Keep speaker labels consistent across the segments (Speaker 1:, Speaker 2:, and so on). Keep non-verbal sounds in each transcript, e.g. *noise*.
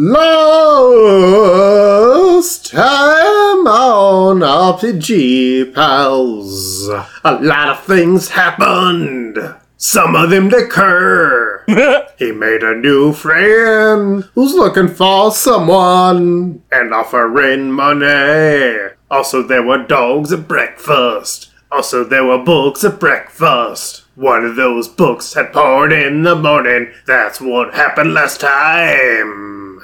Speaker 1: Last time on RPG Pals, a lot of things happened. Some of them occur. *laughs* he made a new friend who's looking for someone and offering money. Also, there were dogs at breakfast. Also, there were books at breakfast. One of those books had poured in the morning. That's what happened last time.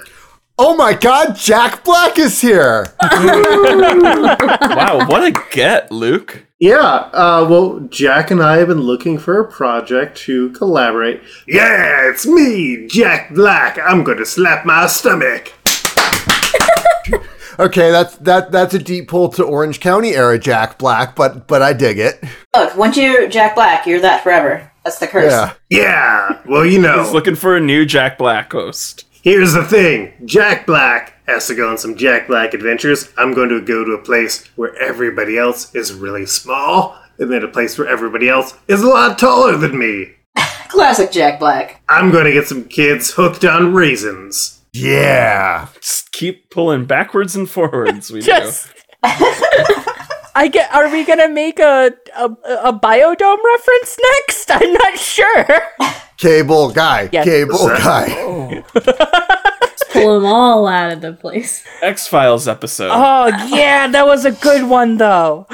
Speaker 2: Oh my god, Jack Black is here! *laughs*
Speaker 3: wow, what a get, Luke.
Speaker 1: Yeah, uh, well, Jack and I have been looking for a project to collaborate. Yeah, it's me, Jack Black. I'm going to slap my stomach. *laughs*
Speaker 2: Okay, that's that that's a deep pull to Orange County era Jack Black, but but I dig it.
Speaker 4: Look, once you're Jack Black, you're that forever. That's the curse.
Speaker 2: Yeah.
Speaker 1: Yeah, well, you know.
Speaker 3: He's looking for a new Jack Black host.
Speaker 1: Here's the thing Jack Black has to go on some Jack Black adventures. I'm going to go to a place where everybody else is really small, and then a place where everybody else is a lot taller than me. *laughs*
Speaker 4: Classic Jack Black.
Speaker 1: I'm going to get some kids hooked on raisins.
Speaker 2: Yeah.
Speaker 3: Just keep pulling backwards and forwards. We *laughs*
Speaker 5: Yes. *laughs* I get. Are we gonna make a, a a biodome reference next? I'm not sure.
Speaker 2: Cable guy.
Speaker 5: Yes.
Speaker 2: Cable
Speaker 1: Is
Speaker 2: guy. *laughs* Oh.
Speaker 6: Pull them all out of the place.
Speaker 3: X Files episode.
Speaker 5: Oh yeah, that was a good one though.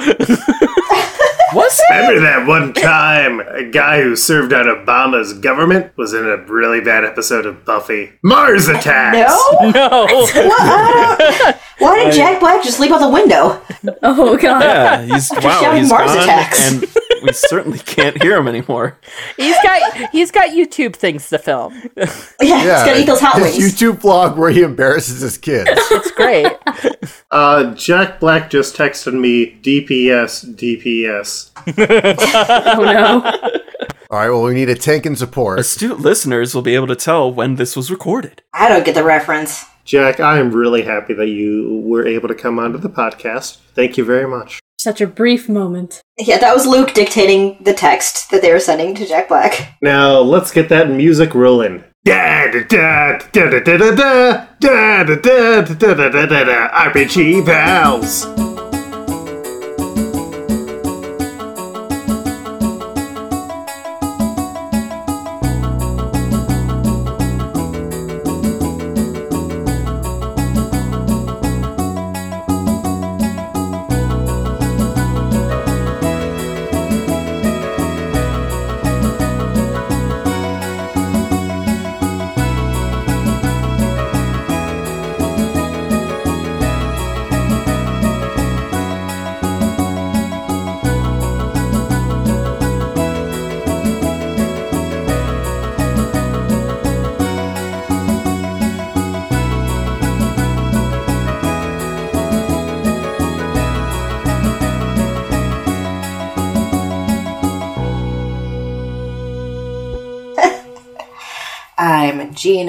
Speaker 3: Was it?
Speaker 1: Remember that one time a guy who served on Obama's government was in a really bad episode of Buffy? Mars Attacks!
Speaker 4: No?
Speaker 5: No.
Speaker 4: What? I *laughs* Why did Jack Black just leap out the window?
Speaker 6: Oh god.
Speaker 3: Yeah, he's wow,
Speaker 4: shouting
Speaker 3: he's
Speaker 4: Mars
Speaker 3: gone,
Speaker 4: attacks.
Speaker 3: and we certainly can't hear him anymore.
Speaker 5: He's got he's got YouTube things to film.
Speaker 4: Yeah, *laughs*
Speaker 2: Yeah.
Speaker 4: he's gonna eat those hot wings.
Speaker 2: YouTube vlog where he embarrasses his kids. *laughs*
Speaker 5: It's great.
Speaker 1: Uh, Jack Black just texted me DPS, DPS. *laughs*
Speaker 6: Oh no.
Speaker 2: All right, well, we need a tank and support.
Speaker 3: Astute listeners will be able to tell when this was recorded.
Speaker 4: I don't get the reference.
Speaker 1: Jack, I am really happy that you were able to come onto the podcast. Thank you very much.
Speaker 6: Such a brief moment.
Speaker 4: Yeah, that was Luke dictating the text that they were sending to Jack Black.
Speaker 1: Now, let's get that music rolling. Da da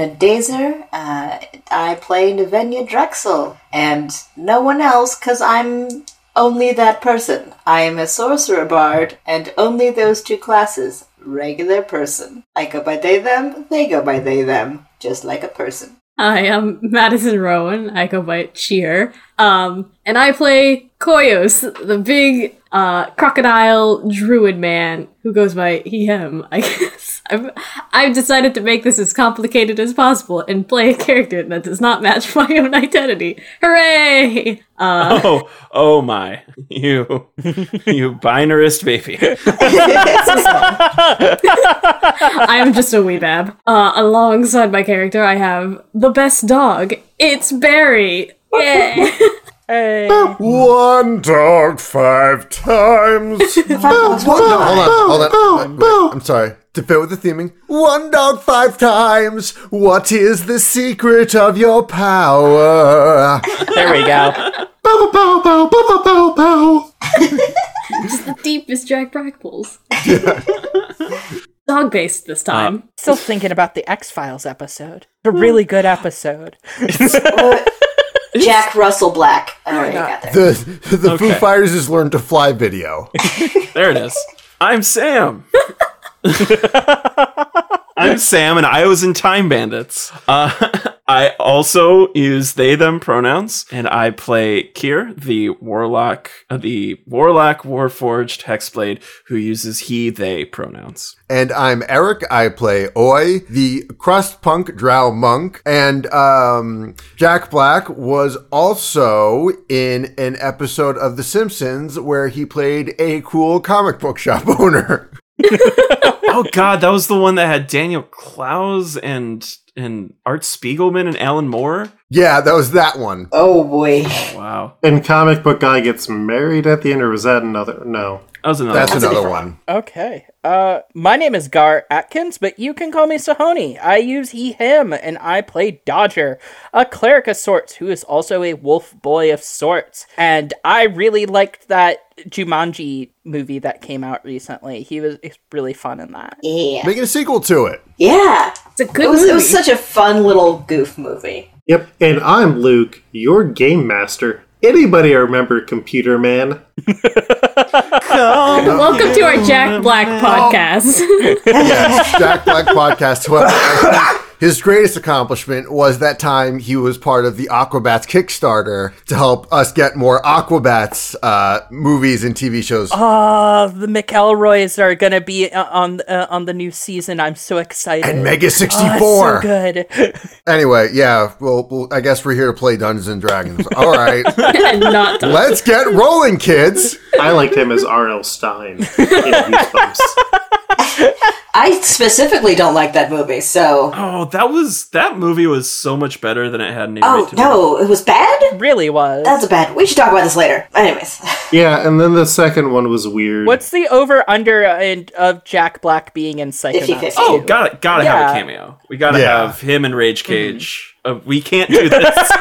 Speaker 4: I'm Dazer. Uh, I play Navenia Drexel, and no one else, because I'm only that person. I am a sorcerer bard, and only those two classes. Regular person. I go by they, them, they go by they, them. Just like a person.
Speaker 6: I'm Madison Rowan. I go by Cheer. Um, and I play Koyos, the big uh, crocodile druid man who goes by he, him, *laughs* I. I've, I've decided to make this as complicated as possible and play a character that does not match *laughs* my own identity. Hooray! Uh, *laughs*
Speaker 3: Oh, oh my. You, *laughs* you binarist baby.
Speaker 6: I am just a weebab. Uh, alongside my character, I have the best dog. It's Barry. Yay!
Speaker 5: Hey.
Speaker 2: One dog five times. *laughs* What? No, hold on, hold on. Wait, wait, I'm sorry. To fit with the theming. One dog five times. What is the secret of your power?
Speaker 5: There we go. *laughs*
Speaker 1: Bow, bow, bow, bow, bow, bow, bow. *laughs*
Speaker 6: the deepest Jack Black pulls. Dog based this uh, time.
Speaker 5: Still thinking about the X Files episode. A really good episode.
Speaker 4: Jack Russell Black. I already got there.
Speaker 2: The the Foo
Speaker 3: Okay.
Speaker 2: Fighters is learn to fly video. *laughs*
Speaker 3: There it is. I'm Sam. *laughs* *laughs* I'm Sam, and I was in Time Bandits. Uh, I also use they them pronouns, and I play Kier, the warlock, uh, the warlock warforged hexblade who uses he they pronouns.
Speaker 2: And I'm Eric. I play Oi, the crust punk drow monk. And um, Jack Black was also in an episode of The Simpsons where he played a cool comic book shop *laughs* owner.
Speaker 3: Oh God, that was the one that had Daniel Clowes and and Art Spiegelman and Alan Moore.
Speaker 2: Yeah, that was that one.
Speaker 4: Oh boy.
Speaker 3: Wow,
Speaker 1: And comic book guy gets married at the end, or was that another? No.
Speaker 3: That was another.
Speaker 2: That's
Speaker 3: one.
Speaker 2: another one.
Speaker 5: Okay. Uh, my name is Gar Atkins, but you can call me Sahoni. I use he, him, and I play Dodger, a cleric of sorts who is also a wolf boy of sorts. And I really liked that Jumanji movie that came out recently. He was he's really fun in that.
Speaker 4: Yeah.
Speaker 2: Making a sequel to it.
Speaker 4: Yeah.
Speaker 6: It's a good
Speaker 4: It was,
Speaker 6: movie.
Speaker 4: it was such a fun little goof movie.
Speaker 1: Yep. And I'm Luke, your game master. Anybody remember Computer Man?
Speaker 6: Welcome to our Jack Black podcast.
Speaker 2: Yes, Jack Black *laughs* podcast. Well, I think his greatest accomplishment was that time he was part of the Aquabats Kickstarter to help us get more Aquabats uh, movies and TV shows.
Speaker 5: Uh, the McElroys are gonna be uh, on uh, on the new season. I'm so excited.
Speaker 2: and Mega
Speaker 5: Oh,
Speaker 2: 64.
Speaker 5: it's so good. *laughs*
Speaker 2: Anyway, yeah, well, well, I guess we're here to play Dungeons and Dragons. *laughs* All right,
Speaker 6: not
Speaker 2: let's get rolling, kids.
Speaker 1: I liked him as R.L. Stine in Goosebumps. *laughs*
Speaker 4: I specifically don't like that movie, so.
Speaker 3: Oh, that was that movie was so much better than it had any
Speaker 4: Oh
Speaker 3: right to
Speaker 4: no, it was bad?
Speaker 5: really was.
Speaker 4: That's a bad. We should talk about this later. Anyways. *laughs*
Speaker 1: Yeah, and then the second one was weird.
Speaker 5: What's the over under of Jack Black being in Psychonauts?
Speaker 3: Oh, gotta gotta have a cameo. We gotta
Speaker 2: Yeah.
Speaker 3: have him and Rage Cage. Uh, we can't do this. *laughs*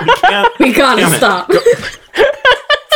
Speaker 3: we can't
Speaker 6: We gotta
Speaker 3: Damn it.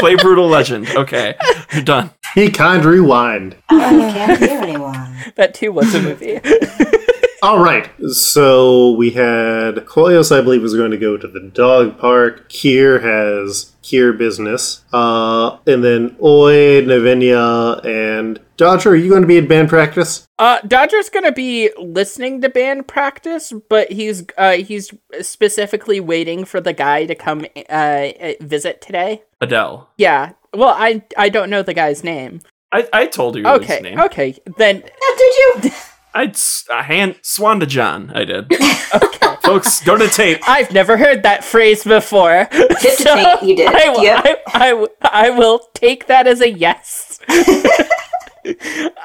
Speaker 6: Stop.
Speaker 3: play Brutal Legend. Okay, you're done.
Speaker 1: He can't rewind.
Speaker 4: I can't hear anyone. *laughs*
Speaker 5: that too was a movie. *laughs*
Speaker 1: All right, so we had Koyos, I believe, was going to go to the dog park. Kier has Kier business, uh, and then Oi, Navinia, and Dodger. Are you going to be at band practice?
Speaker 5: Uh, Dodger's gonna be listening to band practice, but he's uh he's specifically waiting for the guy to come uh visit today.
Speaker 3: Adele.
Speaker 5: Yeah. Well, I I don't know the guy's name.
Speaker 3: I, I told you
Speaker 5: Okay.
Speaker 3: his name.
Speaker 5: Okay. Then
Speaker 4: Yeah, did you? *laughs*
Speaker 3: I'd hand Swan to John. I did. *laughs* okay, Folks, go to tape.
Speaker 5: I've never heard that phrase before. *laughs*
Speaker 4: Tip to tape, you did.
Speaker 5: I, will-
Speaker 4: Yep.
Speaker 5: I, I, w- I will take that as a yes.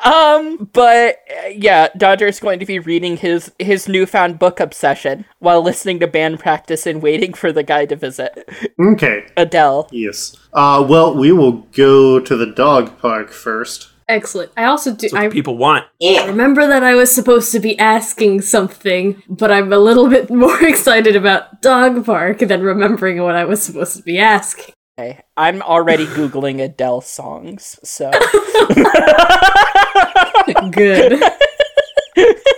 Speaker 5: Um, but uh, yeah, Dodger's going to be reading his his newfound book obsession while listening to band practice and waiting for the guy to visit.
Speaker 1: Okay,
Speaker 5: Adele.
Speaker 1: yes. Uh, well, we will go to the dog park first.
Speaker 6: Excellent. I also do.
Speaker 3: What
Speaker 6: I
Speaker 3: people want.
Speaker 4: Yeah.
Speaker 6: remember that I was supposed to be asking something, but I'm a little bit *laughs* more *laughs* excited about dog park than remembering what I was supposed to be asking.
Speaker 5: Okay, I'm already googling Adele songs, so *laughs*
Speaker 6: Good. *laughs*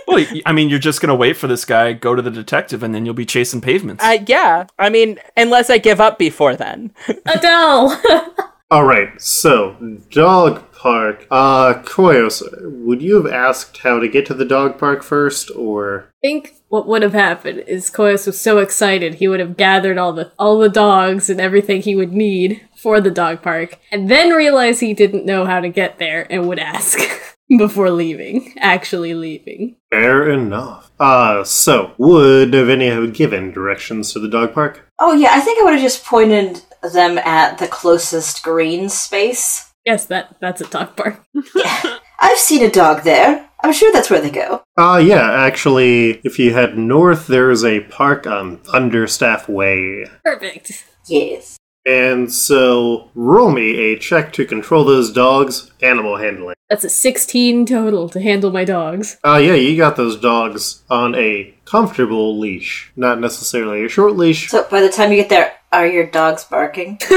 Speaker 3: Well, I mean, you're just gonna wait for this guy, go to the detective, and then you'll be chasing pavements.
Speaker 5: I yeah. I mean, unless I give up before then.
Speaker 6: Adele. *laughs*
Speaker 1: All right, so dog park. Uh, Koyos, would you have asked how to get to the dog park first, or
Speaker 6: I think what would have happened is Koyos was so excited he would have gathered all the all the dogs and everything he would need for the dog park, and then realized he didn't know how to get there and would ask *laughs* before leaving, actually leaving.
Speaker 1: fair enough? Uh, so would Navinia have given directions to the dog park?
Speaker 4: Oh yeah, I think I would have just pointed them at the closest green space.
Speaker 6: Yes, that that's a dog park. *laughs*
Speaker 4: I've seen a dog there. I'm sure that's where they go.
Speaker 1: Uh, yeah, actually, if you head north, there is a park on Thunderstaff Way.
Speaker 6: Perfect.
Speaker 4: Yes.
Speaker 1: And so, roll me a check to control those dogs. Animal handling.
Speaker 6: That's a 16 total to handle my dogs.
Speaker 1: Uh, yeah, you got those dogs on a comfortable leash, not necessarily a short leash.
Speaker 4: So by the time you get there, are your dogs barking? *laughs*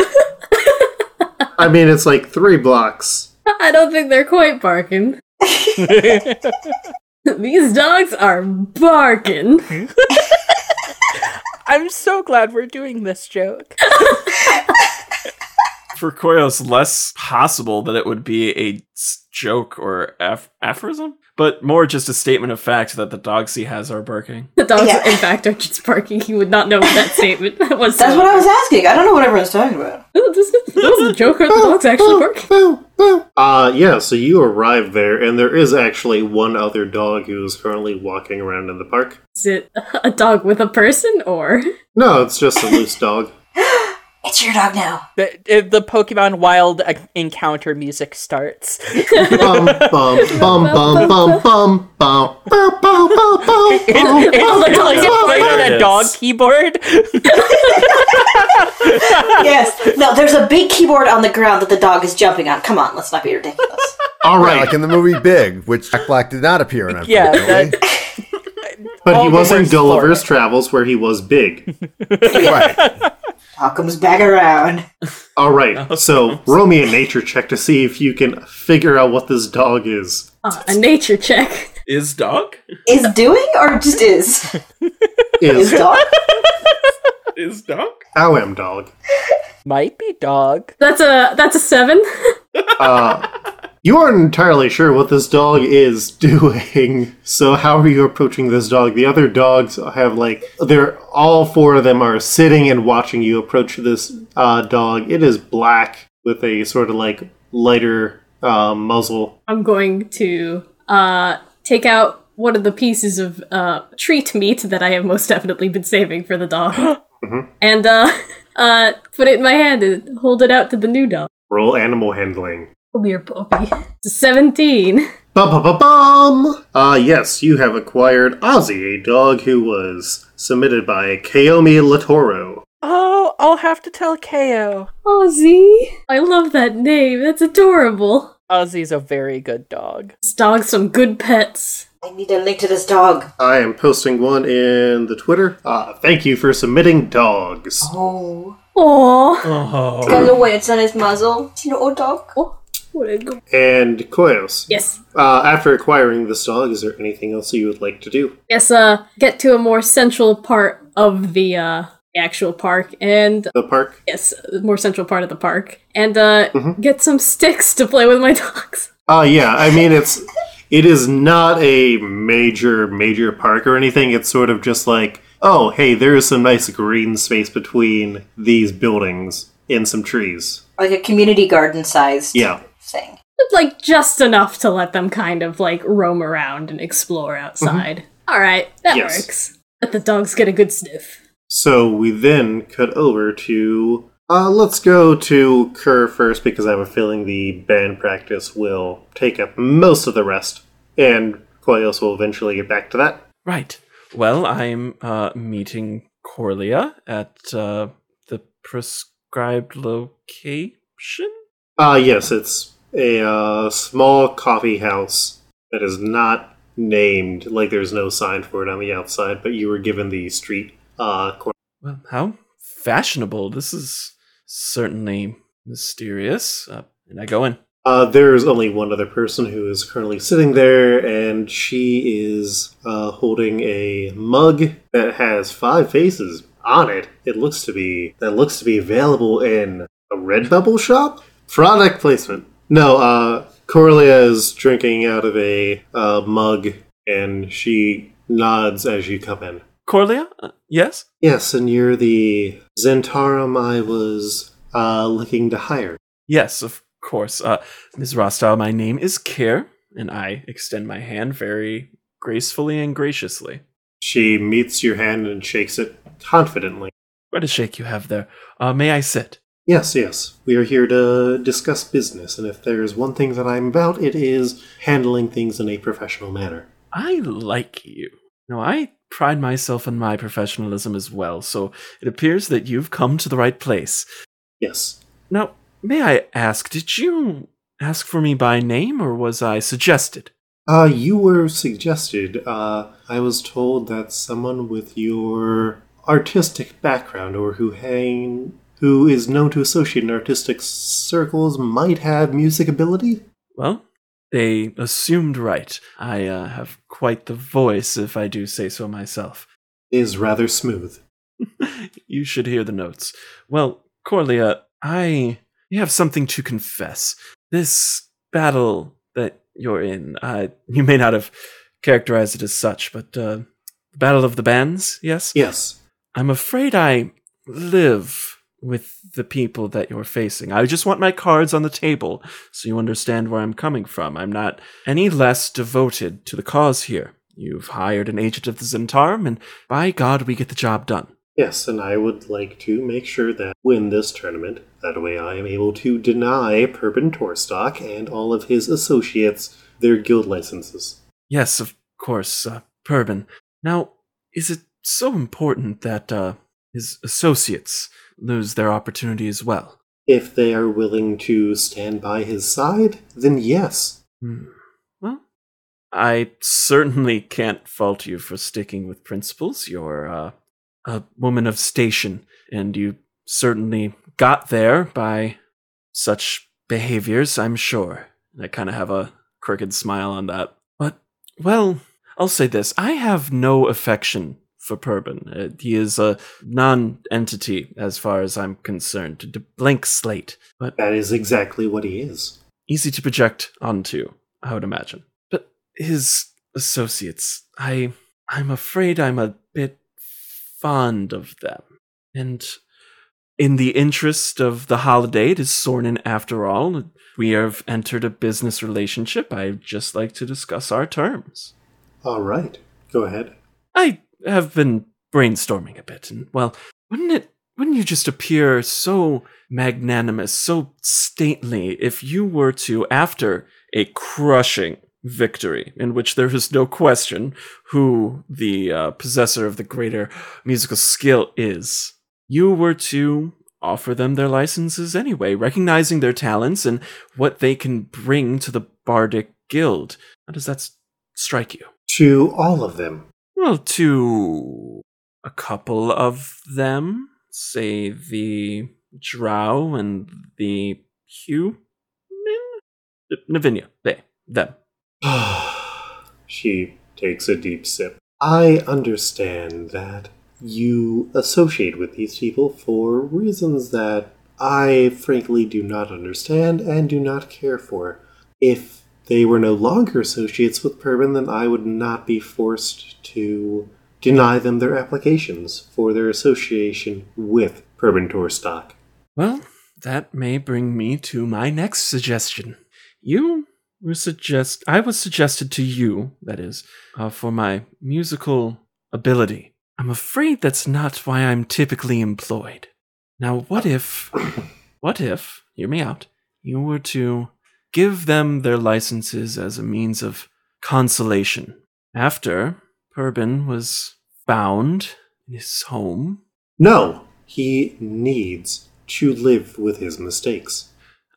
Speaker 1: I mean, it's like three blocks.
Speaker 6: I don't think they're quite barking. *laughs* These dogs are barking. *laughs*
Speaker 5: I'm so glad we're doing this joke.
Speaker 3: For Koyos, less possible that it would be a joke or af- aphorism. But more just a statement of fact that the dogs he has are barking.
Speaker 6: The dogs,
Speaker 4: Yeah.
Speaker 6: in fact, are just barking. He would not know what that statement *laughs* was.
Speaker 4: That's what I was asking. I don't know what everyone's talking about.
Speaker 6: This, this was a joke. Are the dogs actually barking?
Speaker 1: Uh, yeah, so you arrive there, and there is actually one other dog who's currently walking around in the park.
Speaker 6: Is it a dog with a person or?
Speaker 1: No, it's just a loose dog. *laughs*
Speaker 4: It's your dog now.
Speaker 5: The, the Pokemon Wild encounter music starts. It's literally a dog keyboard.
Speaker 4: yes. No, there's a big keyboard on the ground that the dog is jumping on. Come on, let's not be ridiculous.
Speaker 1: All right.
Speaker 2: Like in the movie Big, which Jack Black did not appear in.
Speaker 5: Yeah.
Speaker 2: That,
Speaker 1: but he was in Gulliver's Travels, where he was big.
Speaker 2: right.
Speaker 4: All comes back around. *laughs*
Speaker 1: All right, so roll me a nature check to see if you can figure out what this dog is.
Speaker 6: Uh, a nature check.
Speaker 3: Is dog?
Speaker 4: Is doing or just is? *laughs* Is
Speaker 1: Is
Speaker 4: dog?
Speaker 3: Is dog?
Speaker 1: I am dog.
Speaker 5: Might be dog.
Speaker 6: That's a that's a seven.
Speaker 1: Uh, *laughs* you aren't entirely sure what this dog is *laughs* doing. So how are you approaching this dog? The other dogs have like they're all four of them are sitting and watching you approach this uh, dog. It is black with a sort of like lighter uh, muzzle.
Speaker 6: I'm going to uh take out one of the pieces of uh treat meat that I have most definitely been saving for the dog, *laughs* and uh uh put it in my hand and hold it out to the new dog.
Speaker 1: Roll animal handling.
Speaker 6: Come here, puppy. *laughs* Seventeen.
Speaker 1: Bum bum bum bum. Uh, yes, you have acquired Ozzy, a dog who was submitted by Kaomi Latoro.
Speaker 5: Oh, I'll have to tell KO.
Speaker 6: Ozzy. I love that name. That's adorable.
Speaker 5: Ozzy's a very good dog.
Speaker 6: This dog's some good pets.
Speaker 4: I need a link to this dog.
Speaker 1: I am posting one in the Twitter. Uh, thank you for submitting dogs.
Speaker 4: Oh.
Speaker 6: Aww.
Speaker 3: Oh.
Speaker 4: Got the weights on his muzzle. You know, old dog.
Speaker 6: Oh, what a go-
Speaker 1: And Koyos.
Speaker 6: Yes.
Speaker 1: Uh, after acquiring this dog, is there anything else you would like to do?
Speaker 6: Yes, uh, get to a more central part of the, uh, actual park and
Speaker 1: The park?
Speaker 6: yes, a more central part of the park and uh get some sticks to play with my *laughs* dogs.
Speaker 1: Uh, yeah, I mean, it's. It is not a major, major park or anything. It's sort of just like, oh, hey, there is some nice green space between these buildings and some trees.
Speaker 4: Like a community garden sized
Speaker 1: Yeah.
Speaker 4: Thing.
Speaker 6: Like just enough to let them kind of like roam around and explore outside. All right, that
Speaker 1: Yes.
Speaker 6: works. Let the dogs get a good sniff.
Speaker 1: So we then cut over to. Uh, let's go to Kier first because I have a feeling the band practice will take up most of the rest, and Koyos will eventually get back to that.
Speaker 3: Right. Well, I'm uh, meeting Corlia at uh, the prescribed location.
Speaker 1: Uh, yes, it's a uh, small coffee house that is not named, like there's no sign for it on the outside, but you were given the street uh, corner.
Speaker 3: Well, how fashionable. This is certainly mysterious. Uh, and I go in.
Speaker 1: Uh, there's only one other person who is currently sitting there, and she is uh, holding a mug that has five faces on it. It looks to be that looks to be available in a Redbubble shop. Product placement. No, uh, Corlia is drinking out of a uh, mug, and she nods as you come in.
Speaker 3: Corlia? Uh, yes?
Speaker 1: Yes, and you're the Zhentarim I was uh, looking to hire.
Speaker 3: Yes, of course. Uh, Ms. Rostow, my name is Kier, and I extend my hand very gracefully and graciously.
Speaker 1: She meets your hand and shakes it confidently.
Speaker 3: What a shake you have there. Uh, may I sit?
Speaker 1: Yes, yes. We are here to discuss business, and if there's one thing that I'm about, it is handling things in a professional manner.
Speaker 3: I like you. No, I pride myself on my professionalism as well, so it appears that you've come to the right place.
Speaker 1: Yes.
Speaker 3: Now, may I ask, did you ask for me by name, or was I suggested?
Speaker 1: Uh, you were suggested. Uh, I was told that someone with your artistic background, or who hang, who is known to associate in artistic circles, might have music ability.
Speaker 3: Well, they assumed right. I uh, have quite the voice, if I do say so myself.
Speaker 1: Is rather smooth. *laughs*
Speaker 3: you should hear the notes. Well, Corlia, I have something to confess. This battle that you're in. Uh, you may not have characterized it as such, but uh, the Battle of the Bands, yes?
Speaker 1: Yes.
Speaker 3: I'm afraid I live with the people that you're facing. I just want my cards on the table so you understand where I'm coming from. I'm not any less devoted to the cause here. You've hired an agent of the Zhentarim, and by God, we get the job done.
Speaker 1: Yes, and I would like to make sure that win this tournament. That way I am able to deny Perben Torstock and all of his associates their guild licenses.
Speaker 3: Yes, of course, uh. Now, is it so important that uh, his associates lose their opportunity as well?
Speaker 1: If they are willing to stand by his side, then yes.
Speaker 3: Hmm. Well, I certainly can't fault you for sticking with principles. You're uh, a woman of station, and you certainly got there by such behaviors, I'm sure. I kind of have a crooked smile on that. But, well, I'll say this I have no affection for Perben. Uh, he is a non entity as far as I'm concerned, a blank slate, but
Speaker 1: That is exactly what he is.
Speaker 3: easy to project onto, I would imagine. But his associates, I I'm afraid I'm a bit fond of them. And in the interest of the holiday, it is Sornin after all. We have entered a business relationship. I'd just like to discuss our terms.
Speaker 1: All right, go ahead.
Speaker 3: I have been brainstorming a bit, and well, wouldn't it wouldn't you just appear so magnanimous, so stately if you were to, after a crushing victory, in which there is no question who the uh, possessor of the greater musical skill is, you were to offer them their licenses anyway, recognizing their talents and what they can bring to the Bardic Guild. How does that strike you?
Speaker 1: To all of them.
Speaker 3: Well, to a couple of them, say the Drow and the Human? Navinia, they, them. *sighs*
Speaker 1: she takes a deep sip. I understand that you associate with these people for reasons that I frankly do not understand and do not care for. If they were no longer associates with Perban, then I would not be forced to deny them their applications for their association with Perban Torstock.
Speaker 3: Well, that may bring me to my next suggestion. You were suggest I was suggested to you, that is, uh, for my musical ability. I'm afraid that's not why I'm typically employed. Now, what if, *coughs* what if, hear me out, you were to give them their licenses as a means of consolation after Perben was found in his home?
Speaker 1: No, he needs to live with his mistakes.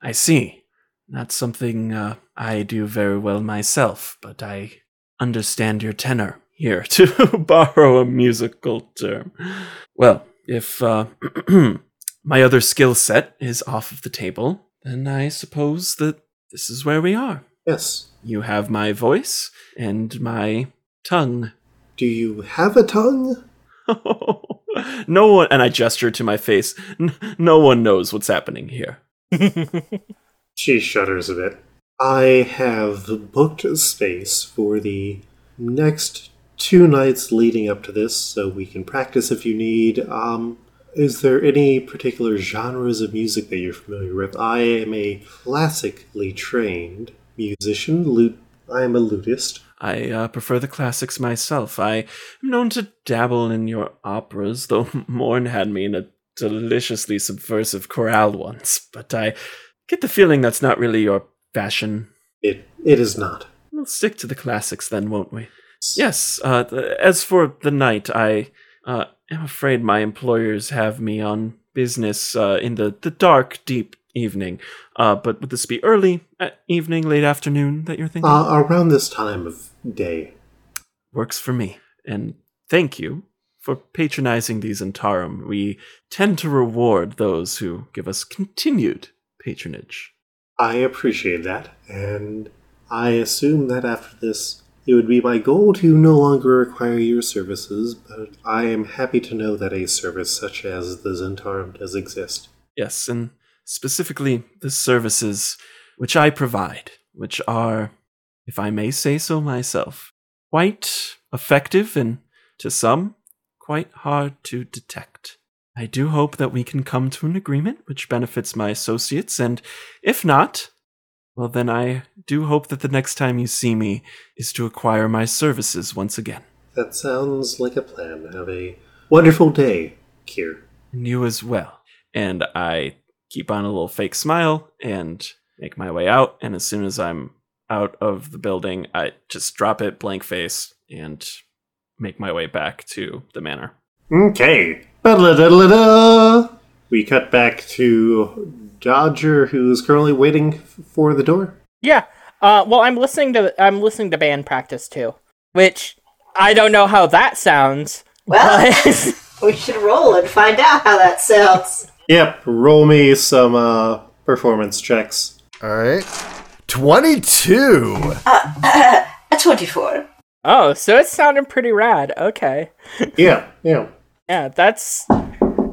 Speaker 3: I see. Not something uh, I do very well myself, but I understand your tenor here, *laughs* to borrow a musical term. Well, if uh, *clears throat* my other skill set is off of the table, then I suppose that this is where we are.
Speaker 1: Yes.
Speaker 3: You have my voice and my tongue.
Speaker 1: Do you have a tongue? *laughs*
Speaker 3: no one, and I gesture to my face. N- no one knows what's happening here. *laughs*
Speaker 1: She shudders a bit. I have booked a space for the next two nights leading up to this, so we can practice if you need. Um, is there any particular genres of music that you're familiar with? I am a classically trained musician. Lute. I am a lutist.
Speaker 3: I uh, prefer the classics myself. I am known to dabble in your operas, though *laughs* Morn had me in a deliciously subversive chorale once. But I get the feeling that's not really your fashion.
Speaker 1: It it is not.
Speaker 3: We'll stick to the classics then, won't we? Yes. Uh, as for the night, I uh, am afraid my employers have me on business uh, in the, the dark, deep evening. Uh, but would this be early uh, evening, late afternoon that you're thinking?
Speaker 1: Uh, around this time of day.
Speaker 3: works for me. And thank you for patronizing these Antarum. We tend to reward those who give us continued patronage.
Speaker 1: I appreciate that, and I assume that after this, it would be my goal to no longer require your services, but I am happy to know that a service such as the Zhentarim does exist.
Speaker 3: Yes, and specifically the services which I provide, which are if I may say so myself, quite effective and to some, quite hard to detect. I do hope that we can come to an agreement which benefits my associates, and if not, well, then I do hope that the next time you see me is to acquire my services once again.
Speaker 1: That sounds like a plan. Have a wonderful day, Kier.
Speaker 3: And you as well. And I keep on a little fake smile and make my way out. And as soon as I'm out of the building, I just drop it blank face and make my way back to the manor.
Speaker 1: Okay. Ba-da-da-da-da. We cut back to Dodger, who's currently waiting for the door.
Speaker 5: Yeah. Uh, well, I'm listening to I'm listening to band practice too, which I don't know how that sounds.
Speaker 4: Well,
Speaker 5: but- *laughs*
Speaker 4: we should roll and find out how that sounds.
Speaker 1: Yep, roll me some uh, performance checks.
Speaker 2: All right. 22. *clears throat*
Speaker 4: A 24.
Speaker 5: oh, so it's sounding pretty rad. Okay. *laughs*
Speaker 1: Yeah, yeah.
Speaker 5: Yeah, that's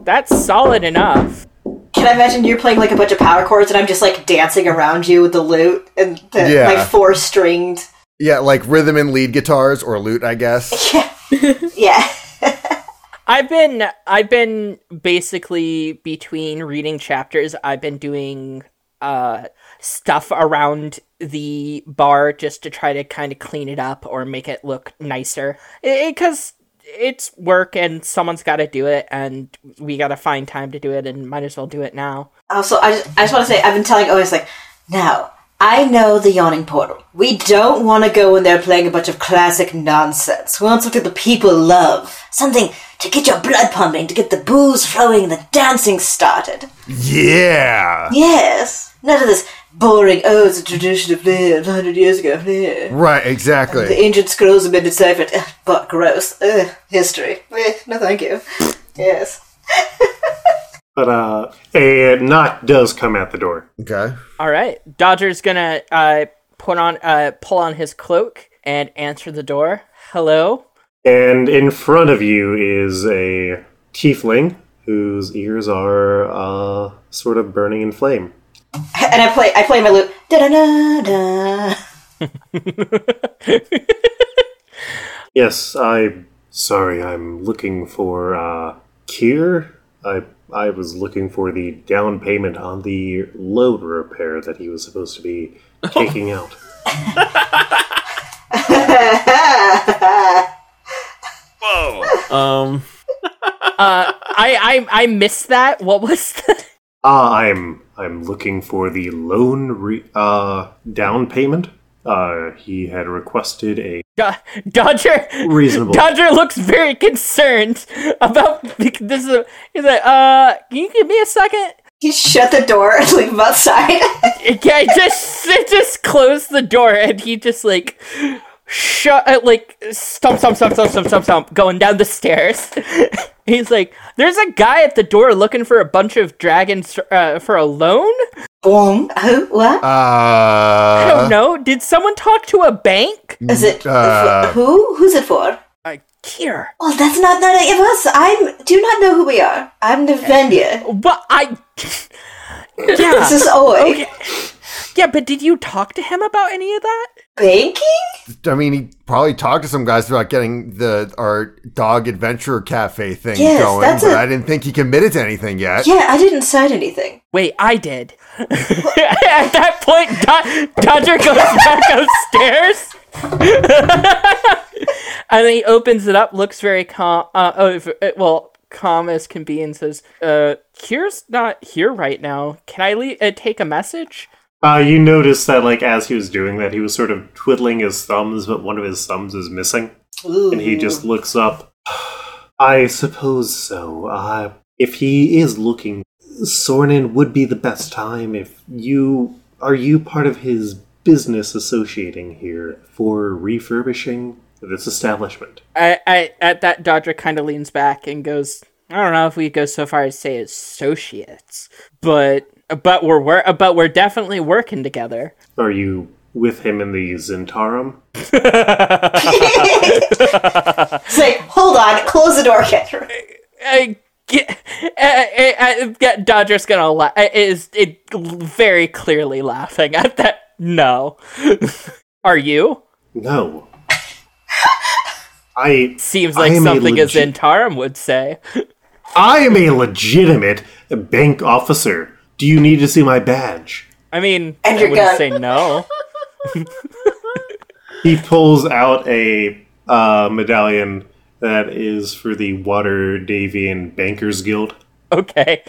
Speaker 5: that's solid enough.
Speaker 4: Can I imagine you're playing like a bunch of power chords and I'm just like dancing around you with the lute and the,
Speaker 2: Yeah.
Speaker 4: my four stringed.
Speaker 2: Yeah, like rhythm and lead guitars or lute, I guess. *laughs*
Speaker 4: Yeah. yeah. *laughs*
Speaker 5: I've been I've been basically between reading chapters. I've been doing uh stuff around the bar just to try to kind of clean it up or make it look nicer. Because it's work and someone's got to do it, and we got to find time to do it, and might as well do it now.
Speaker 4: Also, I just, I just want to say, I've been telling always like, now, I know the yawning portal. We don't want to go in there playing a bunch of classic nonsense. We want something the people love. Something to get your blood pumping, to get the booze flowing and the dancing started.
Speaker 2: Yeah.
Speaker 4: Yes. None of this boring, oh, it's a tradition of flair, 100 years ago, flair.
Speaker 2: Right, exactly.
Speaker 4: The
Speaker 2: exactly.
Speaker 4: ancient scrolls have been deciphered, Ugh, but gross. Ugh, history. Eh, no thank you. Yes. *laughs*
Speaker 1: But uh, a knock does come at the door.
Speaker 2: Okay.
Speaker 5: All right, Dodger's gonna uh put on uh pull on his cloak and answer the door. Hello.
Speaker 1: And in front of you is a tiefling whose ears are uh, sort of burning in flame.
Speaker 4: And I play, I play my lute. Da da da da.
Speaker 1: Yes, I'm Sorry, I'm looking for uh, Kier. I I was looking for the down payment on the load repair that he was supposed to be *laughs* taking out. Whoa.
Speaker 3: Um, *laughs*
Speaker 5: Uh, I I I missed that. What was that?
Speaker 1: Ah, I'm I'm looking for the loan re- uh down payment. Uh, he had requested a
Speaker 5: Do- Dodger.
Speaker 1: reasonable.
Speaker 5: Dodger looks very concerned about this. Is a, he's like, uh, can you give me a second?
Speaker 4: He shut the door *laughs* and leave him outside.
Speaker 5: Yeah, I just I just closed the door and he just like shut uh, like stomp stomp stomp stomp stomp stomp stomp going down the stairs. *laughs* He's like, "There's a guy at the door looking for a bunch of dragons uh, for a loan."
Speaker 4: Boom. Who? What?
Speaker 5: I
Speaker 2: Uh,
Speaker 5: don't know. Did someone talk to a bank?
Speaker 4: Is it
Speaker 2: uh,
Speaker 4: who? Who's it for?
Speaker 5: Uh, here.
Speaker 4: Well, that's not none of us. I do not know who we are. I'm Nevenia.
Speaker 5: But I. yeah.
Speaker 4: This is Oi.
Speaker 5: Okay. Yeah, but did you talk to him about any of that?
Speaker 4: Banking?
Speaker 2: I mean, he probably talked to some guys about getting the our dog adventure cafe thing
Speaker 4: Yes,
Speaker 2: going,
Speaker 4: that's
Speaker 2: but
Speaker 4: a-
Speaker 2: I didn't think he committed to anything yet.
Speaker 4: Yeah, I didn't sign anything.
Speaker 5: Wait, I did. *laughs* At that point, Do- Dodger goes back upstairs. *laughs* and then he opens it up, looks very calm. Uh, oh, v- uh, well, calm as can be, and says, uh, Kier's not here right now. Can I le- uh, take a message?
Speaker 1: Uh, you notice that, like, as he was doing that, he was sort of twiddling his thumbs, but one of his thumbs is missing.
Speaker 4: Ooh.
Speaker 1: And he just looks up. *sighs* I suppose so. Uh, if he is looking, Sornin would be the best time if you. Are you part of his business associating here for refurbishing this establishment?
Speaker 5: I, I, at that, Dodger kind of leans back and goes, I don't know if we go so far as say associates, but but we're wor- but we're definitely working together.
Speaker 1: Are you with him in the Zhentarim? *laughs*
Speaker 4: Say, hold on, close the door, Kendra.
Speaker 5: I get, I, I, I, get Dodger's gonna la- is it very clearly laughing at that. No, *laughs* Are you?
Speaker 1: No. I
Speaker 5: Seems like
Speaker 1: am a
Speaker 5: something a
Speaker 1: legit-
Speaker 5: Zhentarim would say.
Speaker 1: I am a legitimate bank officer. Do you need to see my badge?
Speaker 5: I mean,
Speaker 4: And
Speaker 5: I wouldn't
Speaker 4: gun.
Speaker 5: say no. *laughs*
Speaker 1: He pulls out a uh, medallion that is for the Waterdhavian Bankers Guild.
Speaker 5: Okay.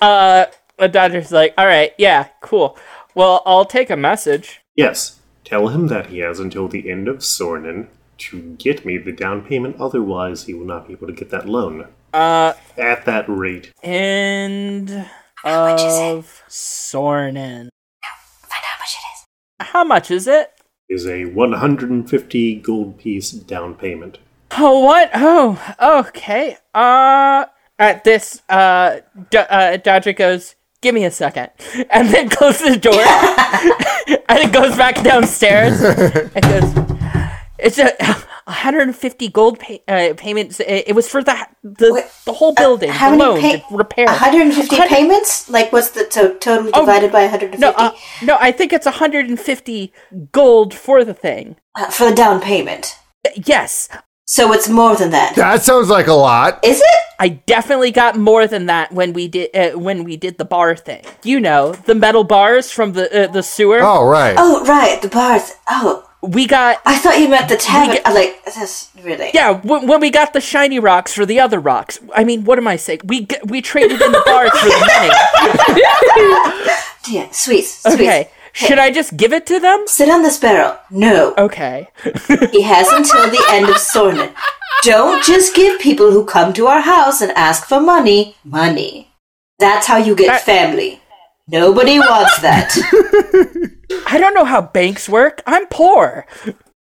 Speaker 5: Uh, the Dodger's like, all right, yeah, cool. Well, I'll take a message.
Speaker 1: Yes, tell him that he has until the end of Sornin to get me the down payment, otherwise, he will not be able to get that loan.
Speaker 5: Uh,
Speaker 1: At that rate.
Speaker 5: end
Speaker 4: much is it?
Speaker 5: Of Sornin.
Speaker 4: Find out how much it is.
Speaker 5: How much is it?
Speaker 1: Is a 150 gold piece down payment.
Speaker 5: Oh, what? Oh, okay. Uh, at this, uh, D- uh, Dodger goes, give me a second. *laughs* And then closes the door. *laughs* *laughs* and it goes back downstairs. and goes, it's a 150 gold pay- uh, payments. It, it was for the the,
Speaker 4: Wait,
Speaker 5: the whole building,
Speaker 4: How
Speaker 5: the
Speaker 4: many
Speaker 5: loan,
Speaker 4: pay-
Speaker 5: the repair.
Speaker 4: 150
Speaker 5: Hun-
Speaker 4: payments? Like, what's the to- total divided by 150?
Speaker 5: No, uh, no, I think it's 150 gold for the thing.
Speaker 4: Uh, for the down payment.
Speaker 5: Yes,
Speaker 4: So it's more than that.
Speaker 2: That sounds like a lot.
Speaker 4: Is it?
Speaker 5: I definitely got more than that when we did uh, when we did the bar thing. You know, the metal bars from the uh, the sewer.
Speaker 2: Oh, right.
Speaker 4: Oh, right, the bars. Oh,
Speaker 5: We got
Speaker 4: I thought you meant the tavern.
Speaker 5: get-
Speaker 4: uh, like, this really.
Speaker 5: yeah when, when we got the shiny rocks for the other rocks. I mean, what am I saying? We g- we traded in the bars for the money. *laughs*
Speaker 4: Yeah, sweets, sweets.
Speaker 5: Okay, should I just give it to them?
Speaker 4: Sit on this barrel. No.
Speaker 5: Okay.
Speaker 4: He has until the end of Sornin. Don't just give people who come to our house and ask for money money. That's how you get
Speaker 5: That-
Speaker 4: family. Nobody wants that. *laughs*
Speaker 5: I don't know how banks work. I'm poor.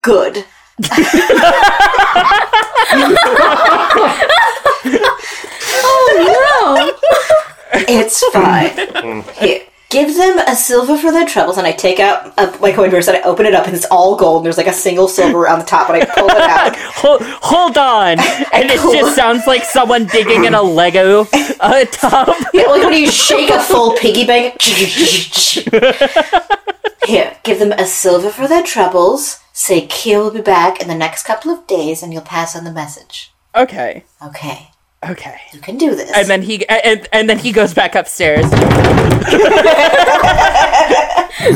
Speaker 4: Good. *laughs*
Speaker 6: Oh no.
Speaker 4: It's fine. *laughs* Here. Give them a silver for their troubles, and I take out a, my coin purse and I open it up, and it's all gold. And there's like a single silver on the top, and I pull it out. *laughs*
Speaker 5: Hold, hold on, *laughs* and it just sounds like someone digging in a Lego uh, *laughs* tub.
Speaker 4: Yeah, like when you shake a full piggy bank. Here, give them a silver for their troubles. Say Kier will be back in the next couple of days, and you'll pass on the message.
Speaker 5: Okay,
Speaker 4: Okay,
Speaker 5: okay.
Speaker 4: you can do this.
Speaker 5: And then he and, and then he goes back upstairs.
Speaker 6: no! *laughs*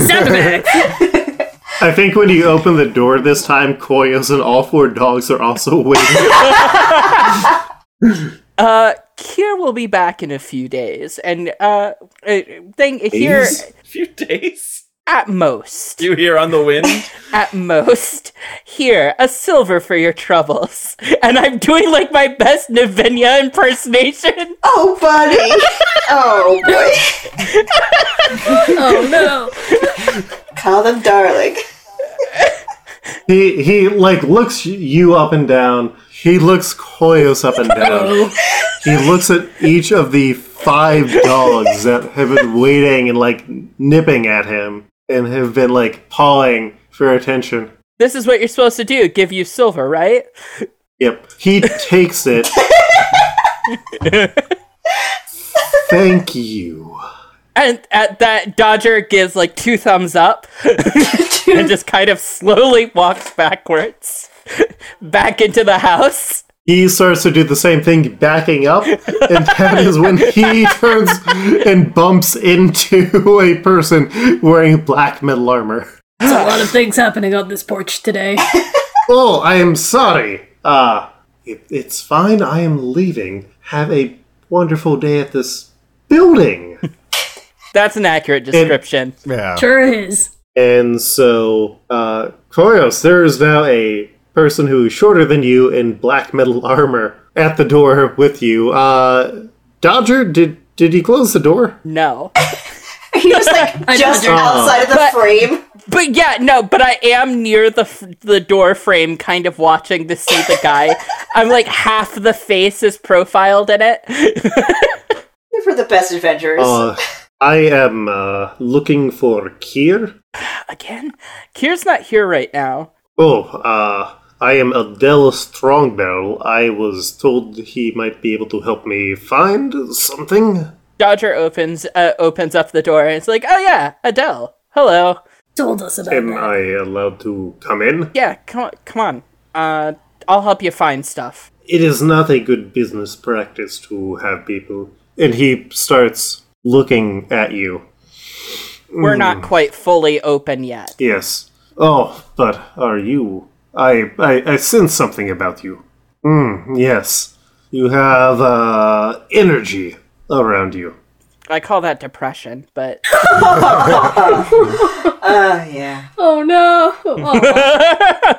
Speaker 6: Sound effects!
Speaker 1: I think when you open the door this time, Koyos and all four dogs are also *laughs* waiting. *laughs*
Speaker 5: Uh, Kier will be back in a few days, and uh, uh thing here
Speaker 1: a
Speaker 3: few days.
Speaker 5: At most,
Speaker 3: You hear on the wind? *laughs*
Speaker 5: at most, here a silver for your troubles, and I'm doing like my best Navinia impersonation. *laughs*
Speaker 4: oh, buddy. oh boy.
Speaker 6: Oh no!
Speaker 4: Call them darling.
Speaker 1: he he like looks you up and down. He looks Koyos up and down. He looks at each of the five dogs that have been waiting and like nipping at him and have been like pawing for attention.
Speaker 5: This is what you're supposed to do: give you silver, right?
Speaker 1: Yep. He takes it. *laughs* Thank you.
Speaker 5: And at that, Dodger gives like two thumbs up *laughs* and just kind of slowly walks backwards *laughs* back into the house.
Speaker 1: He starts to do the same thing, backing up, and that is when he *laughs* turns and bumps into a person wearing black metal armor.
Speaker 6: There's a lot of things happening on this porch today. *laughs*
Speaker 1: Oh, I am sorry. Ah, it, it's fine. I am leaving. Have a wonderful day at this building. *laughs*
Speaker 5: That's an accurate description.
Speaker 2: Yeah.
Speaker 6: Sure is.
Speaker 1: And so, uh, Koyos, there is now a person who is shorter than you in black metal armor at the door with you. Uh, Dodger, did did he close the door?
Speaker 5: No. *laughs*
Speaker 4: He was like *laughs*
Speaker 6: I
Speaker 4: just
Speaker 6: wondered.
Speaker 4: outside of the
Speaker 5: But-
Speaker 4: frame.
Speaker 5: But yeah, no, but I am near the f- the door frame kind of watching to see the guy. *laughs* I'm like half the face is profiled in it.
Speaker 4: You're for the best adventurers.
Speaker 1: Uh, I am uh, looking for Kier.
Speaker 5: Again, Kier's not here right now.
Speaker 1: Oh, uh, I am Adele Strongbell. I was told he might be able to help me find something.
Speaker 5: Dodger opens uh, opens up the door and it's like, "Oh yeah, Adele. Hello."
Speaker 6: told us about
Speaker 1: Am
Speaker 6: that.
Speaker 1: I allowed to come in?
Speaker 5: Yeah, come on, come on. Uh, I'll help you find stuff.
Speaker 1: It is not a good business practice to have people. And he starts looking at you.
Speaker 5: We're not quite fully open yet.
Speaker 1: Yes. Oh, but are you? I I, I sense something about you. Hmm. Yes. You have uh energy around you.
Speaker 5: I call that depression, but *laughs* *laughs*
Speaker 4: Oh, yeah.
Speaker 6: oh no! Oh,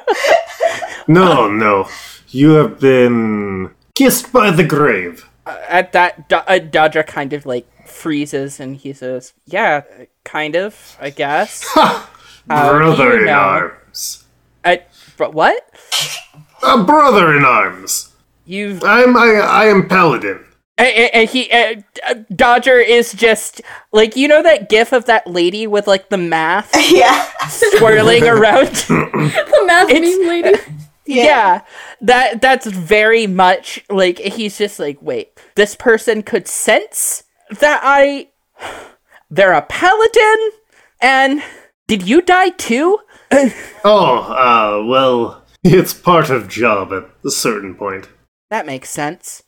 Speaker 6: *laughs*
Speaker 1: No, no. You have been kissed by the grave.
Speaker 5: at that, Do- uh, Dodger kind of like freezes and he says, "Yeah, kind of, I guess." How
Speaker 1: brother
Speaker 5: you
Speaker 1: in
Speaker 5: know?
Speaker 1: arms.
Speaker 5: I, but what?
Speaker 1: A brother in arms.
Speaker 5: You've
Speaker 1: I'm I I am paladin.
Speaker 5: And, and- and he uh, Dodger is just like you know that gif of that lady with like the math *laughs*
Speaker 4: Yeah.
Speaker 5: swirling *laughs* around. *laughs*
Speaker 6: the math meme lady.
Speaker 5: yeah. that that's very much like he's just like, wait, this person could sense that I *sighs* they're a paladin, and did you die too? *laughs*
Speaker 1: Oh, uh, well, it's part of job at a certain point.
Speaker 5: That makes sense.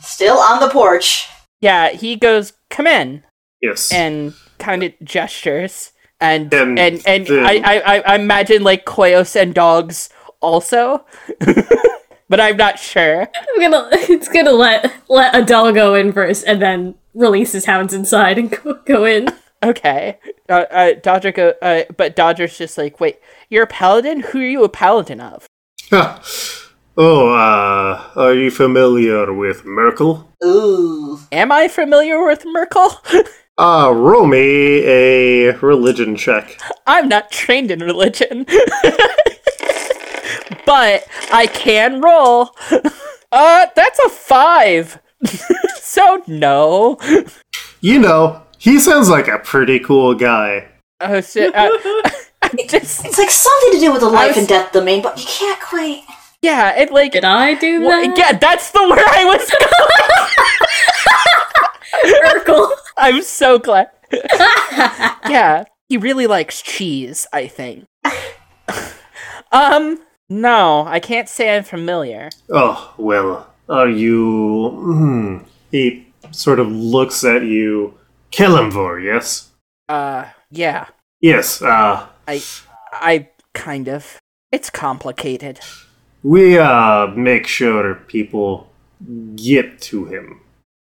Speaker 4: Still on the porch.
Speaker 5: Yeah, he goes, come in,
Speaker 1: Yes.
Speaker 5: and kind of gestures. And
Speaker 1: And
Speaker 5: and and,
Speaker 1: the-
Speaker 5: I, I I- I imagine like Koyos and dogs also, *laughs* but I'm not sure.
Speaker 6: I'm gonna. *laughs* It's gonna let let Adele go in first, and then release his hounds inside and go, go in.
Speaker 5: Okay, uh, uh, Dodger go, uh, but Dodger's just like, wait, you're a paladin? Who are you a paladin of? *laughs*
Speaker 1: oh, uh, are you familiar with Myrkul?
Speaker 4: Ooh.
Speaker 5: Am I familiar with Myrkul? *laughs*
Speaker 1: Uh, roll me a religion check.
Speaker 5: I'm not trained in religion, *laughs* but I can roll. Uh, that's a five. so no.
Speaker 1: You know, he sounds like a pretty cool guy.
Speaker 5: Oh shit! Uh, *laughs* I just
Speaker 4: It's like something to do with the life
Speaker 5: was-
Speaker 4: and death domain, but you can't quite.
Speaker 5: yeah, it like
Speaker 6: Did I do
Speaker 5: Well,
Speaker 6: that?
Speaker 5: yeah, that's the word I was *laughs* going.
Speaker 6: Urkel. *laughs*
Speaker 5: I'm so glad. yeah, he really likes cheese, I think. um, no, I can't say I'm familiar.
Speaker 1: Oh, well, are you. Hmm. He sort of looks at you. Kelemvor, yes?
Speaker 5: Uh, yeah,
Speaker 1: Yes, uh,
Speaker 5: I, I kind of. It's complicated.
Speaker 1: we, uh, make sure people get to him.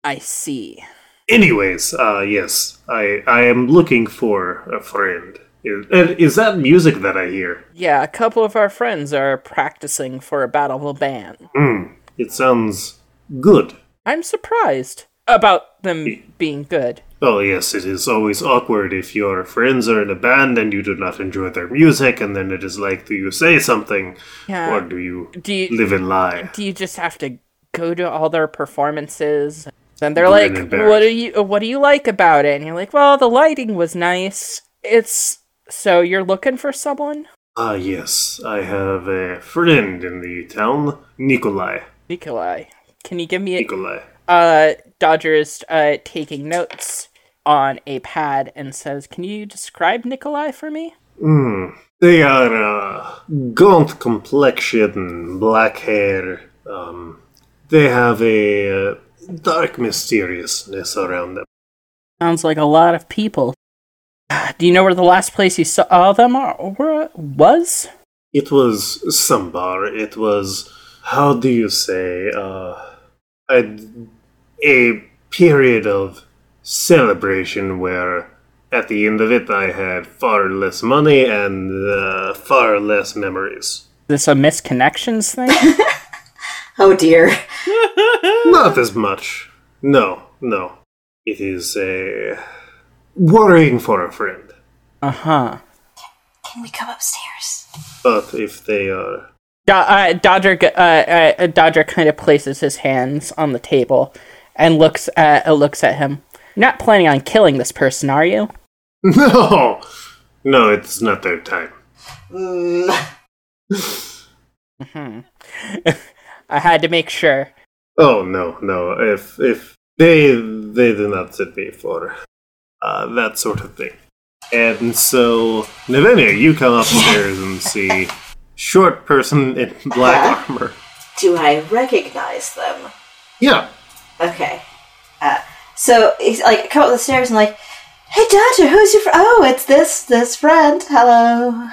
Speaker 5: I see.
Speaker 1: Anyways, uh, yes, I, I am looking for a friend. Is, is that music that I hear?
Speaker 5: Yeah, a couple of our friends are practicing for a battle band.
Speaker 1: Hmm, it sounds good.
Speaker 5: I'm surprised about them being good.
Speaker 1: Oh, yes, it is always awkward if your friends are in a band and you do not enjoy their music, and then it is like, do you say something
Speaker 5: Yeah.
Speaker 1: or do you
Speaker 5: Do you
Speaker 1: live and lie?
Speaker 5: do you just have to go to all their performances and they're
Speaker 1: Grin
Speaker 5: like what do you what do you like about it and you're like well the lighting was nice it's so you're looking for someone
Speaker 1: Ah, yes, I have a friend in the town, Nikolai.
Speaker 5: nikolai can you give me a
Speaker 1: Nikolai.
Speaker 5: uh dodger is uh taking notes on a pad and says can you describe nikolai for me
Speaker 1: Hmm. They are uh, gaunt complexion, black hair. Um, they have a uh, dark mysteriousness around them.
Speaker 5: sounds like a lot of people do you know where the last place you saw them are, were, was
Speaker 1: It was Sambar. It was, how do you say, uh, a, a period of celebration where at the end of it I had far less money and uh, far less memories.
Speaker 5: this a misconnections thing *laughs*
Speaker 4: Oh dear. *laughs*
Speaker 1: Not as much. No, no. It is a worrying for a friend.
Speaker 5: uh-huh
Speaker 4: Can we come upstairs?
Speaker 1: But if they are
Speaker 5: Do- uh, Dodger, uh, uh, Dodger kind of places his hands on the table and looks at uh, looks at him. You're not planning on killing this person, are you? *laughs*
Speaker 1: No, no, it's not their time.
Speaker 4: Mm.
Speaker 5: Hmm. *laughs* I had to make sure.
Speaker 1: Oh no, no. If if they they do not sit me for uh, that sort of thing. And so, Navenia, you come upstairs and see short person in black *laughs* armor.
Speaker 4: Do I recognize them?
Speaker 1: Yeah.
Speaker 4: Okay. Uh, so he's like, come up the stairs and like, hey, Dodger, who's your? Fr- oh, it's this this friend. Hello,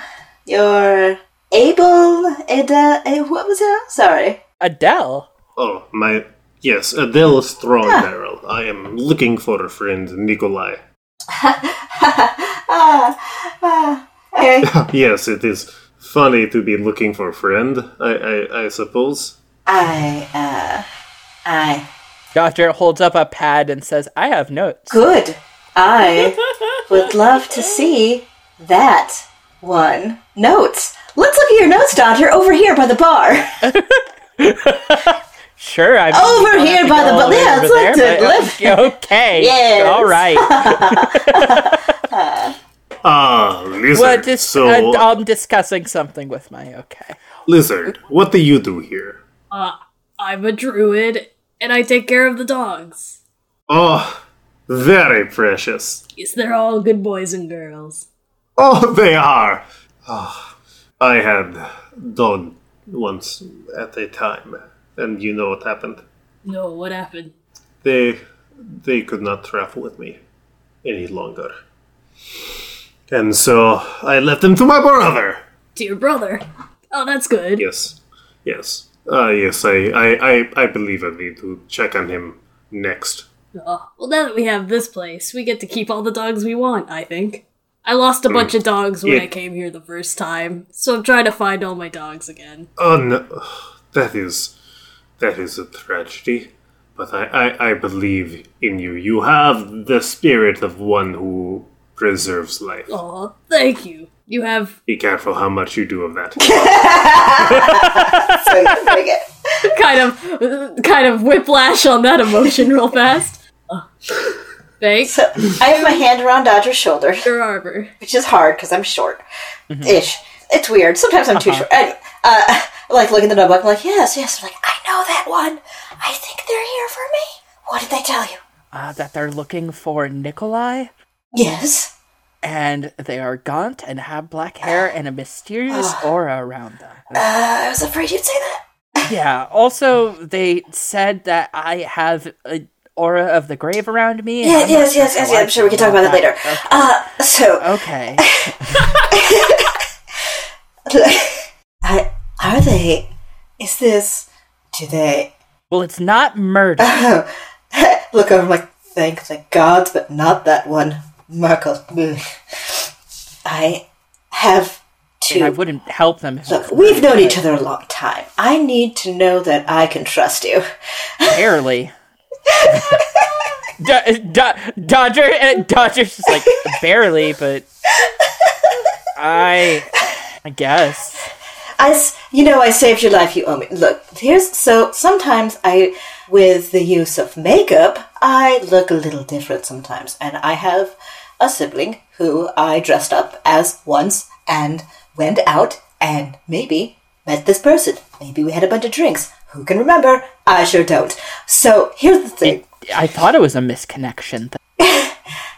Speaker 4: you're Abel. Ada. eh, What was it? Sorry.
Speaker 5: Adele.
Speaker 1: Oh, my. Yes, Adele Strongbarrel. I am looking for a friend, Nikolai. *laughs*
Speaker 4: ah, ah. Okay. *laughs*
Speaker 1: yes, it is funny to be looking for a friend, I, I, I suppose.
Speaker 4: I uh, I
Speaker 5: Doctor holds up a pad and says, I have notes.
Speaker 4: good. I *laughs* would love to see that one. Notes. Let's look at your notes, Dodger, over here by the bar. *laughs*
Speaker 5: Sure, I'm
Speaker 4: Over here by the bar. yeah, let's look
Speaker 5: there,
Speaker 4: to-
Speaker 5: but-
Speaker 4: let's- *laughs*
Speaker 5: Okay.
Speaker 4: Yes.
Speaker 5: All right.
Speaker 1: Ah, Lizard.
Speaker 5: What just
Speaker 1: so,
Speaker 5: uh, I'm discussing something with my okay.
Speaker 1: Lizard, what do you do here?
Speaker 6: Uh, I'm a druid, and I take care of the dogs.
Speaker 1: Oh, very precious.
Speaker 6: Yes, they're all good boys and girls.
Speaker 1: Oh, they are. Ah, I had dog once at a time, and you know what happened.
Speaker 6: No, what happened?
Speaker 1: They they could not travel with me any longer. And so I left them to my brother.
Speaker 6: To your brother. Oh, that's good.
Speaker 1: Yes. Yes. Uh, yes, I, I, I, I believe I need to check on him next.
Speaker 6: Oh, well, now that we have this place, we get to keep all the dogs we want, I think. I lost a bunch of dogs when
Speaker 1: Yeah.
Speaker 6: I came here the first time, so I'm trying to find all my dogs again.
Speaker 1: Oh no, *sighs* that is, that is a tragedy. But I, I, I believe in you. You have the spirit of one who preserves life.
Speaker 6: Oh, thank you. You have
Speaker 1: Be careful how much you do of that.
Speaker 4: So you bring it.
Speaker 6: kind of kind of whiplash on that emotion real fast. Oh. Thanks.
Speaker 4: So I have my hand around Dodger's shoulder,
Speaker 6: Your arbor.
Speaker 4: which is hard because I'm short, ish. It's weird. Sometimes I'm too short. And, uh, *laughs* like looking at the notebook, I'm like, yes, yes. I'm like, I know that one. I think they're here for me. What did they tell you?
Speaker 5: Uh, that they're looking for Nikolai,
Speaker 4: Yes.
Speaker 5: and they are gaunt and have black hair and a mysterious *sighs* aura around them.
Speaker 4: Uh, I was afraid you'd say that. *laughs*
Speaker 5: Yeah. Also, they said that I have an aura of the grave around me. and
Speaker 4: Yeah,
Speaker 5: I'm not
Speaker 4: yes,
Speaker 5: sure
Speaker 4: yes, yes,
Speaker 5: how
Speaker 4: yes.
Speaker 5: I
Speaker 4: I'm sure we can talk about that later. Uh, so
Speaker 5: Okay.
Speaker 4: I, *laughs* are they? Is this? Do they?
Speaker 5: well, it's not murder. *laughs*
Speaker 4: Look over, I'm like, thank the gods, but not that one. Myrkul. Ugh. I have to.
Speaker 5: and I wouldn't help them. If
Speaker 4: Look, we've known each other a long time. I need to know that I can trust you.
Speaker 5: Barely. *laughs* Do- Do- Dodger and Dodger's just like barely, but I, I guess.
Speaker 4: I, s- you know, I saved your life. You owe me. Look, here's so. Sometimes I, with the use of makeup, I look a little different sometimes, and I have a sibling who I dressed up as once and went out and maybe met this person. Maybe we had a bunch of drinks. Who can remember? I sure don't. So here's the thing.
Speaker 5: I thought it was a misconnection. *laughs*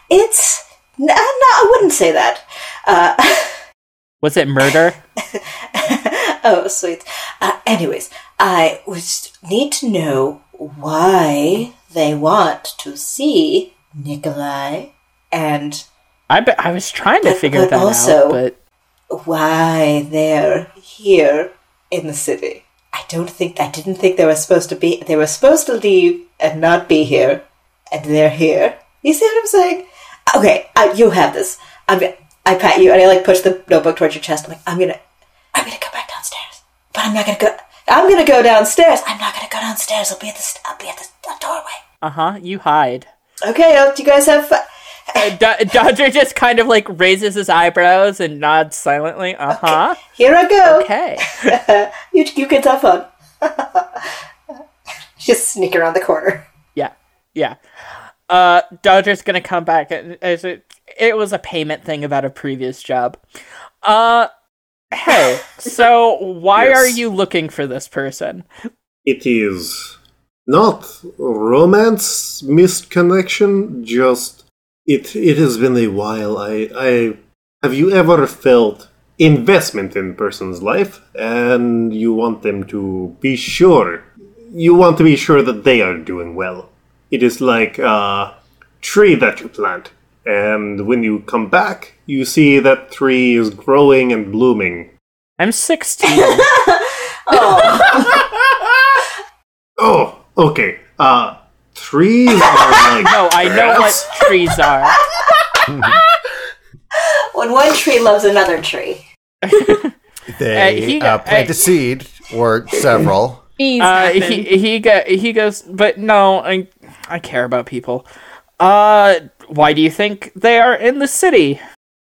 Speaker 4: It's no, no I wouldn't say that. Uh, *laughs*
Speaker 5: Was it murder? *laughs*
Speaker 4: Oh, sweet. Uh, anyways, I would need to know why they want to see Nikolai and
Speaker 5: I bet I was trying to
Speaker 4: But-
Speaker 5: figure
Speaker 4: but
Speaker 5: that
Speaker 4: also-
Speaker 5: out, but
Speaker 4: why they're here in the city. I don't think I didn't think they were supposed to be. They were supposed to leave and not be here, and they're here. You see what I'm saying? Okay, I, you have this. I'm. I pat you and I like push the notebook towards your chest. I'm like, I'm gonna, I'm gonna go back downstairs, but I'm not gonna go. I'm gonna go downstairs. I'm not gonna go downstairs. I'll be at the. st- I'll be at the, the doorway.
Speaker 5: uh huh, you hide.
Speaker 4: Okay, you guys have fun.
Speaker 5: Uh, Do- Dodger just kind of like raises his eyebrows and nods silently. Uh huh.
Speaker 4: Here I go.
Speaker 5: Okay. *laughs*
Speaker 4: You, you kids have fun. *laughs* Just sneak around the corner.
Speaker 5: Yeah. Yeah. Uh, Dodger's gonna come back and it it was a payment thing about a previous job. Uh, hey. *laughs* So why
Speaker 1: Yes.
Speaker 5: are you looking for this person?
Speaker 1: It is not romance misconnection, just It it has been a while. I I have you ever felt investment in person's life and you want them to be sure you want to be sure that they are doing well. It is like a tree that you plant and when you come back you see that tree is growing and blooming.
Speaker 5: I'm 16. *laughs* *laughs*
Speaker 1: Oh, okay. Uh trees are *laughs* like
Speaker 5: no, I know what trees are.
Speaker 4: When one tree loves another tree.
Speaker 2: They
Speaker 5: Uh, he-
Speaker 2: uh, plant
Speaker 5: uh,
Speaker 2: a seed or several.
Speaker 5: Uh, he he go, he goes, but no, I I care about people. Uh, why do you think they are in the city?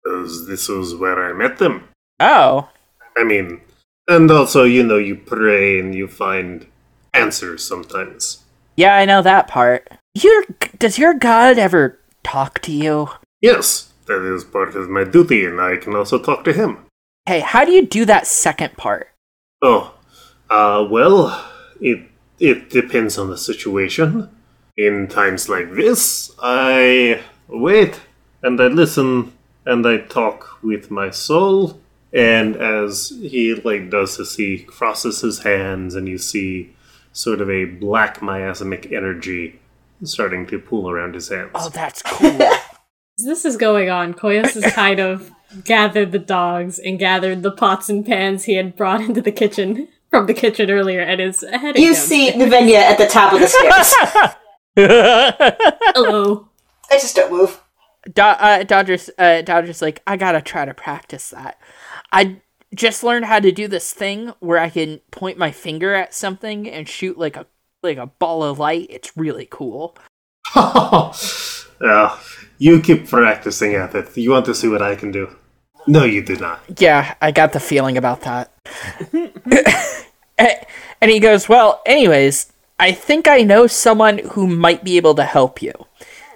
Speaker 1: Because this was where I met them.
Speaker 5: Oh,
Speaker 1: I mean, and also, you know, you pray and you find answers sometimes.
Speaker 5: yeah, I know that part. Your does your god ever talk to you?
Speaker 1: Yes, that is part of my duty, and I can also talk to him.
Speaker 5: Hey, how do you do that second part?
Speaker 1: Oh, uh, well, it it depends on the situation. In times like this, I wait and I listen and I talk with my soul. And as he like does this, he crosses his hands, and you see sort of a black miasmic energy starting to pool around his hands.
Speaker 5: Oh, that's cool. *laughs*
Speaker 6: As this is going on, Koyos has kind of gathered the dogs and gathered the pots and pans he had brought into the kitchen from the kitchen earlier and is heading
Speaker 4: You
Speaker 6: down.
Speaker 4: see Navenia at the top of the stairs. *laughs*
Speaker 6: Hello.
Speaker 4: I just don't move.
Speaker 5: Do- uh, Dodgers, uh, Dodgers, like I gotta try to practice that. I just learned how to do this thing where I can point my finger at something and shoot like a like a ball of light. It's really cool. *laughs*
Speaker 1: yeah, you keep practicing at it. You want to see what I can do? No, you do not.
Speaker 5: Yeah, I got the feeling about that. *laughs* And he goes, Well, anyways, I think I know someone who might be able to help you.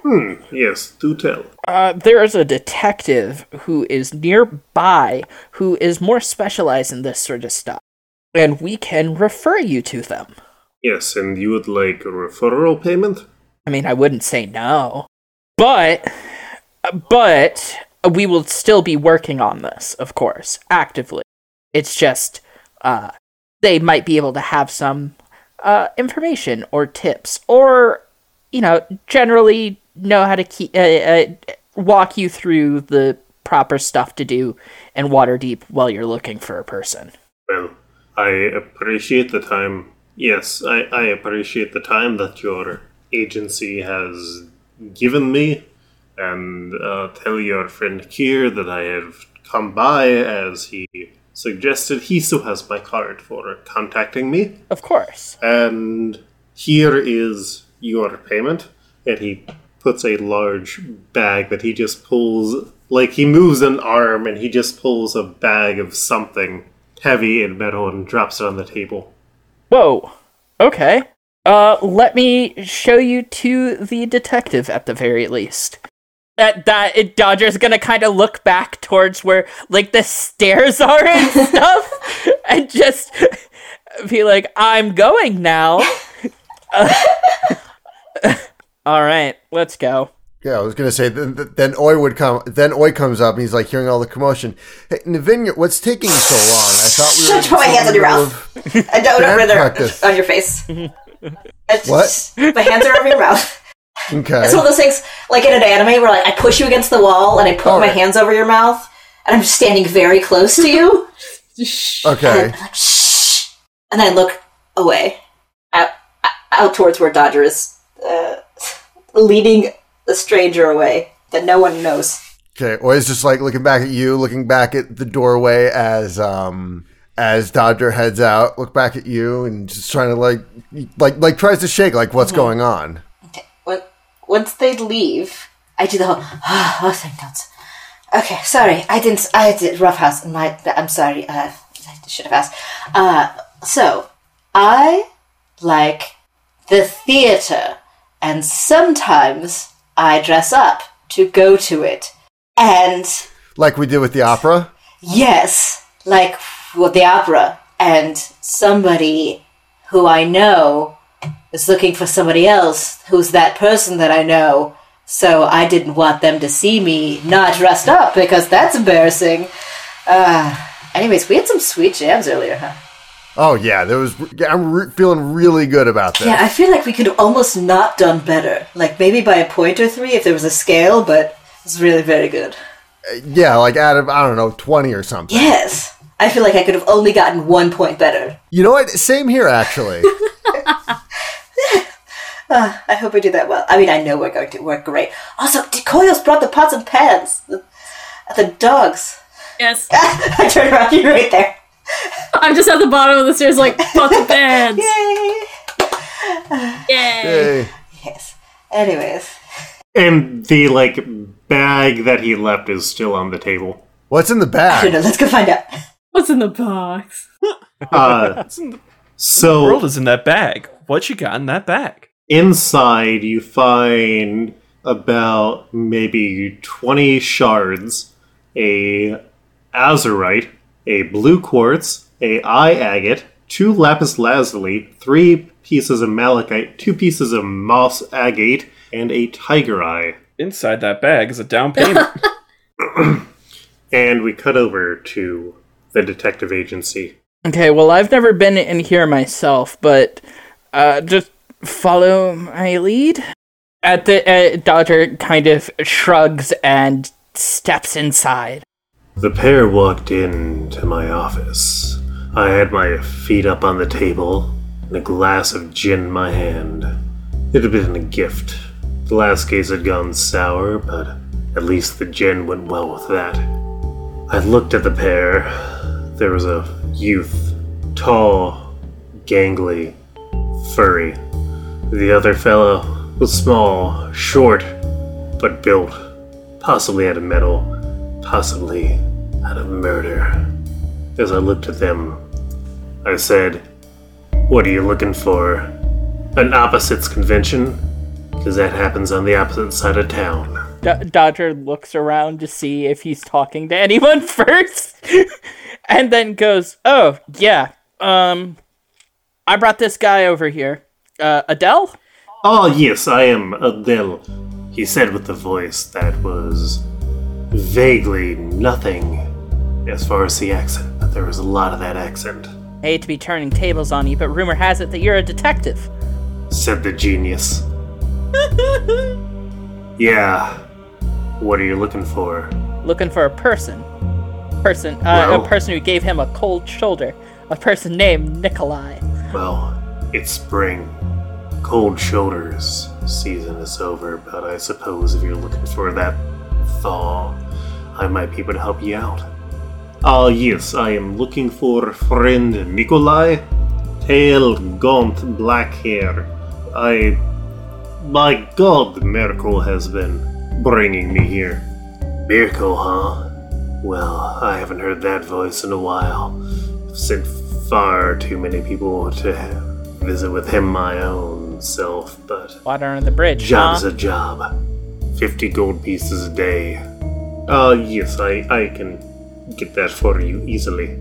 Speaker 1: Hmm, yes, do tell.
Speaker 5: Uh, there is a detective who is nearby who is more specialized in this sort of stuff. And we can refer you to them.
Speaker 1: Yes, and you would like a referral payment?
Speaker 5: I mean, I wouldn't say no. But, but we will still be working on this, of course, actively. It's just, uh, they might be able to have some, uh, information or tips or, you know, generally know how to keep, uh, uh, walk you through the proper stuff to do in Waterdeep while you're looking for a person.
Speaker 1: Well, I appreciate the time. Yes, I, I appreciate the time that your agency has given me, and uh, tell your friend Kier that I have come by as he suggested. He still has my card for contacting me,
Speaker 5: Of course.
Speaker 1: and here is your payment. And he puts a large bag that he just pulls, like he moves an arm and he just pulls a bag of something heavy and metal and drops it on the table.
Speaker 5: Whoa. Okay. Uh, let me show you to the detective at the very least. That that it, Dodger's gonna kind of look back towards where like the stairs *laughs* are and stuff, and just be like, "I'm going now." Uh, *laughs* *laughs* all right, let's go.
Speaker 2: Yeah, I was gonna say. Then, then Oi would come. Then Oi comes up and he's like hearing all the commotion. Hey, Navinia, what's taking so long? I thought we were.
Speaker 4: Just put my hands on your mouth.
Speaker 2: of-
Speaker 4: I don't
Speaker 2: Band
Speaker 4: over there
Speaker 2: practice.
Speaker 4: on your face.
Speaker 2: What?
Speaker 4: my hands are over your mouth.
Speaker 2: Okay.
Speaker 4: It's one of those things, like in an anime, where like I push you against the wall and I put
Speaker 2: All
Speaker 4: my
Speaker 2: right.
Speaker 4: hands over your mouth, and I'm just standing very close to you. *laughs*
Speaker 2: Okay.
Speaker 4: And like, shh. And then I look away, out, out towards where Dodger is, uh, leading the stranger away that no one knows.
Speaker 2: Okay. Oi's just like looking back at you, looking back at the doorway as um as Dodger heads out. Look back at you and just trying to like like like tries to shake like what's going on.
Speaker 4: Once they'd leave, I do the whole, *sighs* oh, thank God. Okay, sorry, I didn't, I did rough house, and my, I'm sorry, uh, I should have asked. Uh, so, I like the theater, and sometimes I dress up to go to it. And
Speaker 2: Like we did with the opera.
Speaker 4: Yes, like with the opera, and somebody who I know is looking for somebody else who's that person that I know, So I didn't want them to see me not dressed up because that's embarrassing. Uh, anyways, we had some sweet jams earlier, huh?
Speaker 2: Oh yeah, there was. I'm re- feeling really good about that.
Speaker 4: Yeah, I feel like we could have almost not done better. Like maybe by a point or three if there was a scale, but it's really very good.
Speaker 2: Yeah, like out of I don't know, twenty or something.
Speaker 4: Yes. I feel like I could have only gotten one point better.
Speaker 2: You know what? Same here, actually. *laughs*
Speaker 4: Uh, I hope we do that well. I mean, I know we're going to work great. Also, Koyos brought the pots and pans. The, the dogs.
Speaker 6: Yes. *laughs*
Speaker 4: I turned around, you're right there.
Speaker 6: I'm just at the bottom of the stairs, like, pots and pans. *laughs*
Speaker 4: Yay!
Speaker 6: Yay.
Speaker 2: hey.
Speaker 4: Yes. Anyways.
Speaker 1: And the like bag that he left is still on the table.
Speaker 2: What's in the
Speaker 4: I don't know,
Speaker 2: bag?
Speaker 4: let's go find out.
Speaker 6: What's in the box?
Speaker 1: Uh, *laughs*
Speaker 3: The
Speaker 1: so
Speaker 3: world is in that bag. What you got in that bag?
Speaker 1: Inside you find about maybe 20 shards, a azurite, a blue quartz, a eye agate, two lapis lazuli, three pieces of malachite, two pieces of moss agate, and a tiger eye.
Speaker 3: Inside that bag is a down payment. *laughs*
Speaker 1: And we cut over to the detective agency.
Speaker 5: Okay, well, I've never been in here myself, but uh, just follow my lead. At the uh, Dodger kind of shrugs and steps inside.
Speaker 1: The pair walked into my office. I had my feet up on the table and a glass of gin in my hand. It had been a gift. The last case had gone sour, but at least the gin went well with that. I looked at the pair. There was a youth, tall, gangly, furry. The other fellow was small, short, but built, possibly out of metal, possibly out of murder. As I looked at them, I said, What are you looking for? An opposites convention? Because that happens on the opposite side of town.
Speaker 5: Do- Dodger looks around to see if he's talking to *laughs* anyone first, and then goes, "Oh yeah, um, I brought this guy over here, uh, Adele."
Speaker 1: Oh, yes, I am Adele, he said with a voice that was vaguely nothing as far as the accent, but there was a lot of that accent,
Speaker 5: I hate to be turning tables on you, but rumor has it that you're a detective.
Speaker 1: said the genius. *laughs* yeah. What are you looking for?
Speaker 5: looking for a person. Person, uh,
Speaker 1: Well-
Speaker 5: a person who gave him a cold shoulder. A person named Nikolai.
Speaker 1: Well, it's spring. Cold shoulders season is over, but I suppose if you're looking for that thaw, I might be able to help you out. Ah, yes, I am looking for friend Nikolai. Pale, gaunt, black hair. I. My god, Myrkul has been bringing me here. Myrkul, huh? Well, I haven't heard that voice in a while. I've sent far too many people to visit with him my own self, but
Speaker 5: Water under the bridge.
Speaker 1: job's
Speaker 5: huh?
Speaker 1: a job. Fifty gold pieces a day. Uh, yes, I, I can get that for you easily.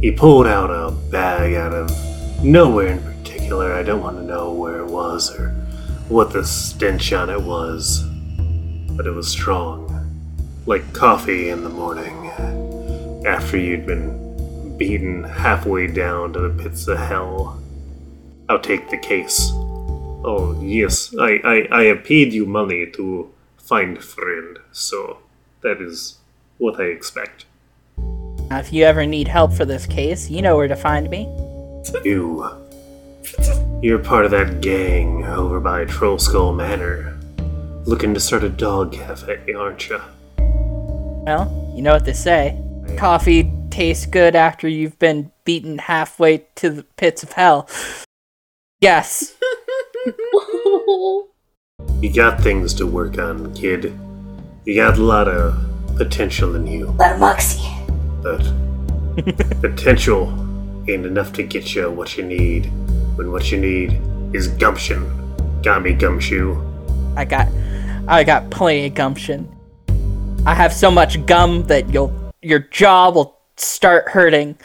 Speaker 1: He pulled out a bag out of nowhere in particular. I don't want to know where it was or what the stench on it was, but it was strong. Like coffee in the morning after you'd been beaten halfway down to the pits of hell. I'll take the case. Oh, yes, I, I, I have paid you money to find friend, so that is what I expect.
Speaker 5: If you ever need help for this case, you know where to find me.
Speaker 1: You. You're part of that gang over by Trollskull Manor. Looking to start a dog cafe, aren't you?
Speaker 5: Well, you know what they say. Coffee tastes good after you've been beaten halfway to the pits of hell. Yes. *laughs*
Speaker 1: You got things to work on, kid. You got a lot of potential in you,
Speaker 4: Let moxie.
Speaker 1: but *laughs* potential ain't enough to get you what you need. When what you need is gumption. Got me, gumshoe.
Speaker 5: I got I got plenty of gumption. I have so much gum that you'll your jaw will start hurting.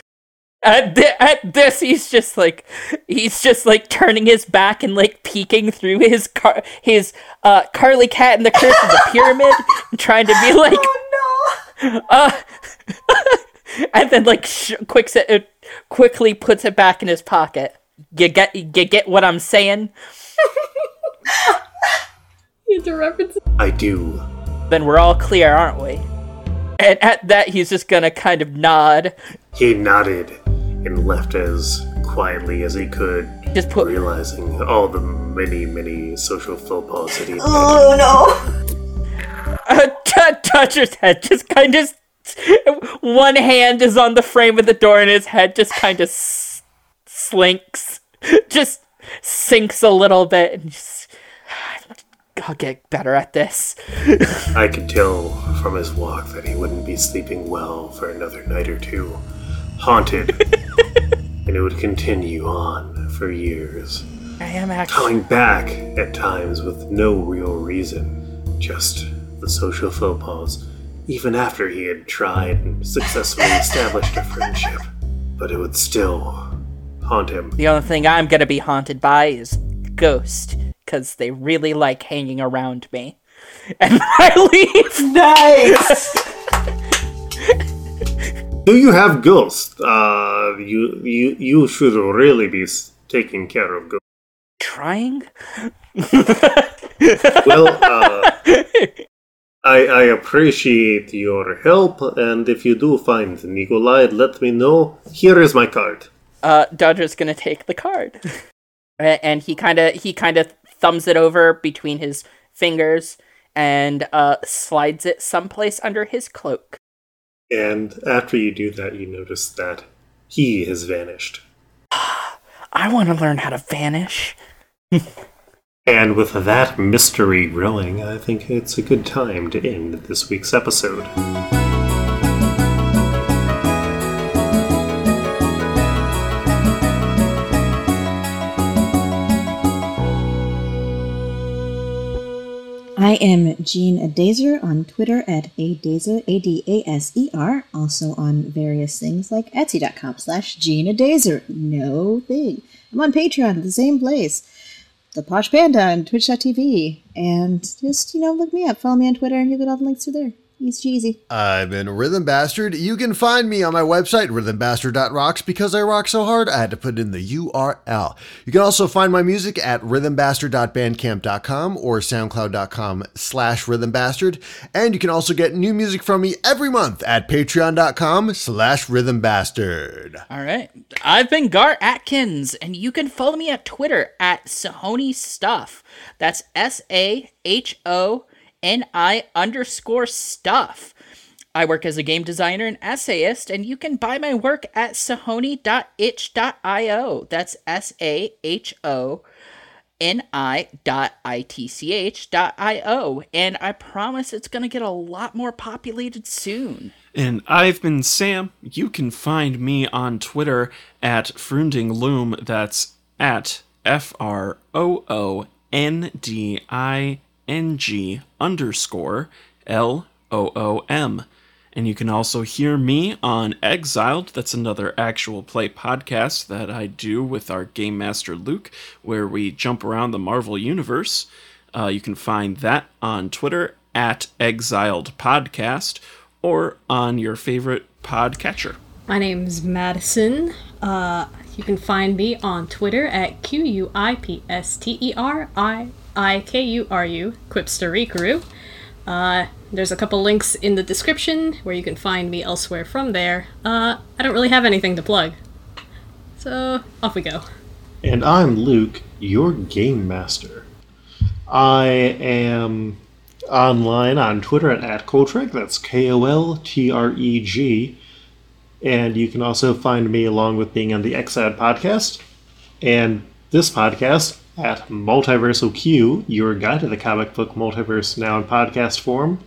Speaker 5: At, thi- at this, he's just like he's just like turning his back and like peeking through his car his uh Carly Cat and the Curse of the Pyramid, and *laughs* trying to be like,
Speaker 4: Oh no, *laughs*
Speaker 5: uh, *laughs* and then like sh- quick se- uh, quickly puts it back in his pocket. You get you get what I'm saying?
Speaker 6: You have to reference
Speaker 1: I do.
Speaker 5: Then we're all clear, aren't we? And at that, he's just gonna kind of nod,
Speaker 1: He nodded and left as quietly as he could,
Speaker 5: just put
Speaker 1: realizing all the many, many social faux pas that he had.
Speaker 4: Oh no! *laughs*
Speaker 5: uh, t- Dodger's head just kind of one hand is on the frame of the door and his head just kind of s- slinks just sinks a little bit and just *sighs* i'll get better at this *laughs*
Speaker 1: I could tell from his walk that he wouldn't be sleeping well for another night or two. Haunted. *laughs* and it would continue on for years.
Speaker 5: i am actually
Speaker 1: Coming back at times with no real reason, just the social faux pas, even after he had tried and successfully established a friendship. But it would still haunt him.
Speaker 5: the only thing i'm gonna be haunted by is ghost because they really like hanging around me *laughs* and i leave
Speaker 4: Nice! *laughs*
Speaker 1: Do you have ghosts? Uh, you you you should really be taking care of ghosts.
Speaker 5: trying
Speaker 1: Well, *laughs* uh, I I appreciate your help, and if you do find Nikolai, let me know. Here is my card.
Speaker 5: uh Dodger's gonna take the card. *laughs* And he kinda he kinda thumbs it over between his fingers and uh slides it someplace under his cloak.
Speaker 1: And after you do that, you notice that he has vanished.
Speaker 5: I wanna learn how to vanish.
Speaker 1: And with that mystery growing, I think it's a good time to end this week's episode.
Speaker 7: I am Jean Adazer on Twitter at Adaser, A-D-A-S-E-R, also on various things like Etsy.com slash Jean Adazer. No thing. I'm on Patreon, the same place. The Posh Panda on Twitch.tv. And just, you know, look me up. Follow me on Twitter and you'll get all the links through there. Easy cheesy.
Speaker 2: I've been Rhythm Bastard. You can find me on my website, rhythmbastard.rocks. Because I rock so hard, I had to put in the URL. You can also find my music at rhythmbastard.bandcamp.com or soundcloud.com slash rhythmbastard. And you can also get new music from me every month at patreon.com slash rhythmbastard.
Speaker 5: All right. I've been Gar Atkins, and you can follow me at Twitter at Sahoni Stuff. That's S A H O N I underscore stuff. I work as a game designer and essayist, and you can buy my work at sahoni.itch.io. That's S A H O N I dot I T C H dot I O. And I promise it's going to get a lot more populated soon.
Speaker 3: And I've been Sam. You can find me on Twitter at Froondingloom. That's at F R O O N D I N G underscore L O O M. And you can also hear me on Exiled. That's another actual play podcast that I do with our Game Master Luke, where we jump around the Marvel Universe. Uh, you can find that on Twitter at Exiled Podcast or on your favorite podcatcher.
Speaker 6: My name's Madison. Uh, you can find me on Twitter at Q U I P S T E R I I K U R U, Quipsterikaru. Uh, there's a couple links in the description where you can find me elsewhere from there. Uh, I don't really have anything to plug. So, off we go.
Speaker 1: And I'm Luke, your game master. I am online on Twitter at, Koltreg, that's K O L T R E G. And you can also find me along with being on the Exiled podcast and this podcast at Multiversal Q, your guide to the comic book multiverse now in podcast form,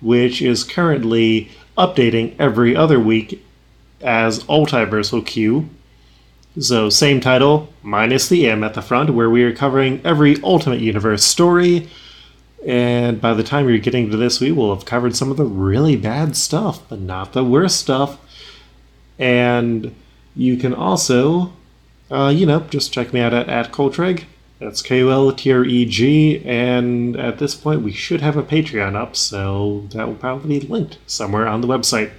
Speaker 1: which is currently updating every other week as Multiversal Q. So, same title, minus the M at the front, where we are covering every Ultimate Universe story. And by the time you're getting to this, we will have covered some of the really bad stuff, but not the worst stuff. And You can also, uh, you know, just check me out at, at Koltreg. That's K O L T R E G, and at this point we should have a Patreon up, so that will probably be linked somewhere on the website.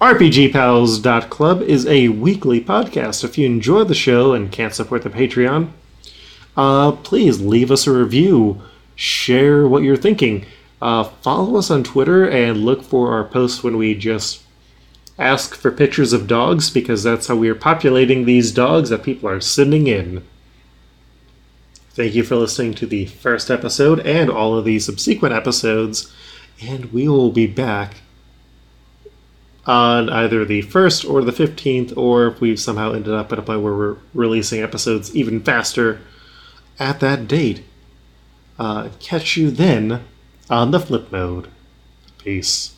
Speaker 1: RPGPals.club is a weekly podcast. If you enjoy the show and can't support the Patreon, uh, please leave us a review, share what you're thinking, uh, follow us on Twitter, and look for our posts when we just ask for pictures of dogs because that's how we are populating these dogs that people are sending in. Thank you for listening to the first episode and all of the subsequent episodes, and we will be back on either the 1st or the 15th, or if we've somehow ended up at a point where we're releasing episodes even faster at that date. Uh, catch you then on the flip mode. Peace.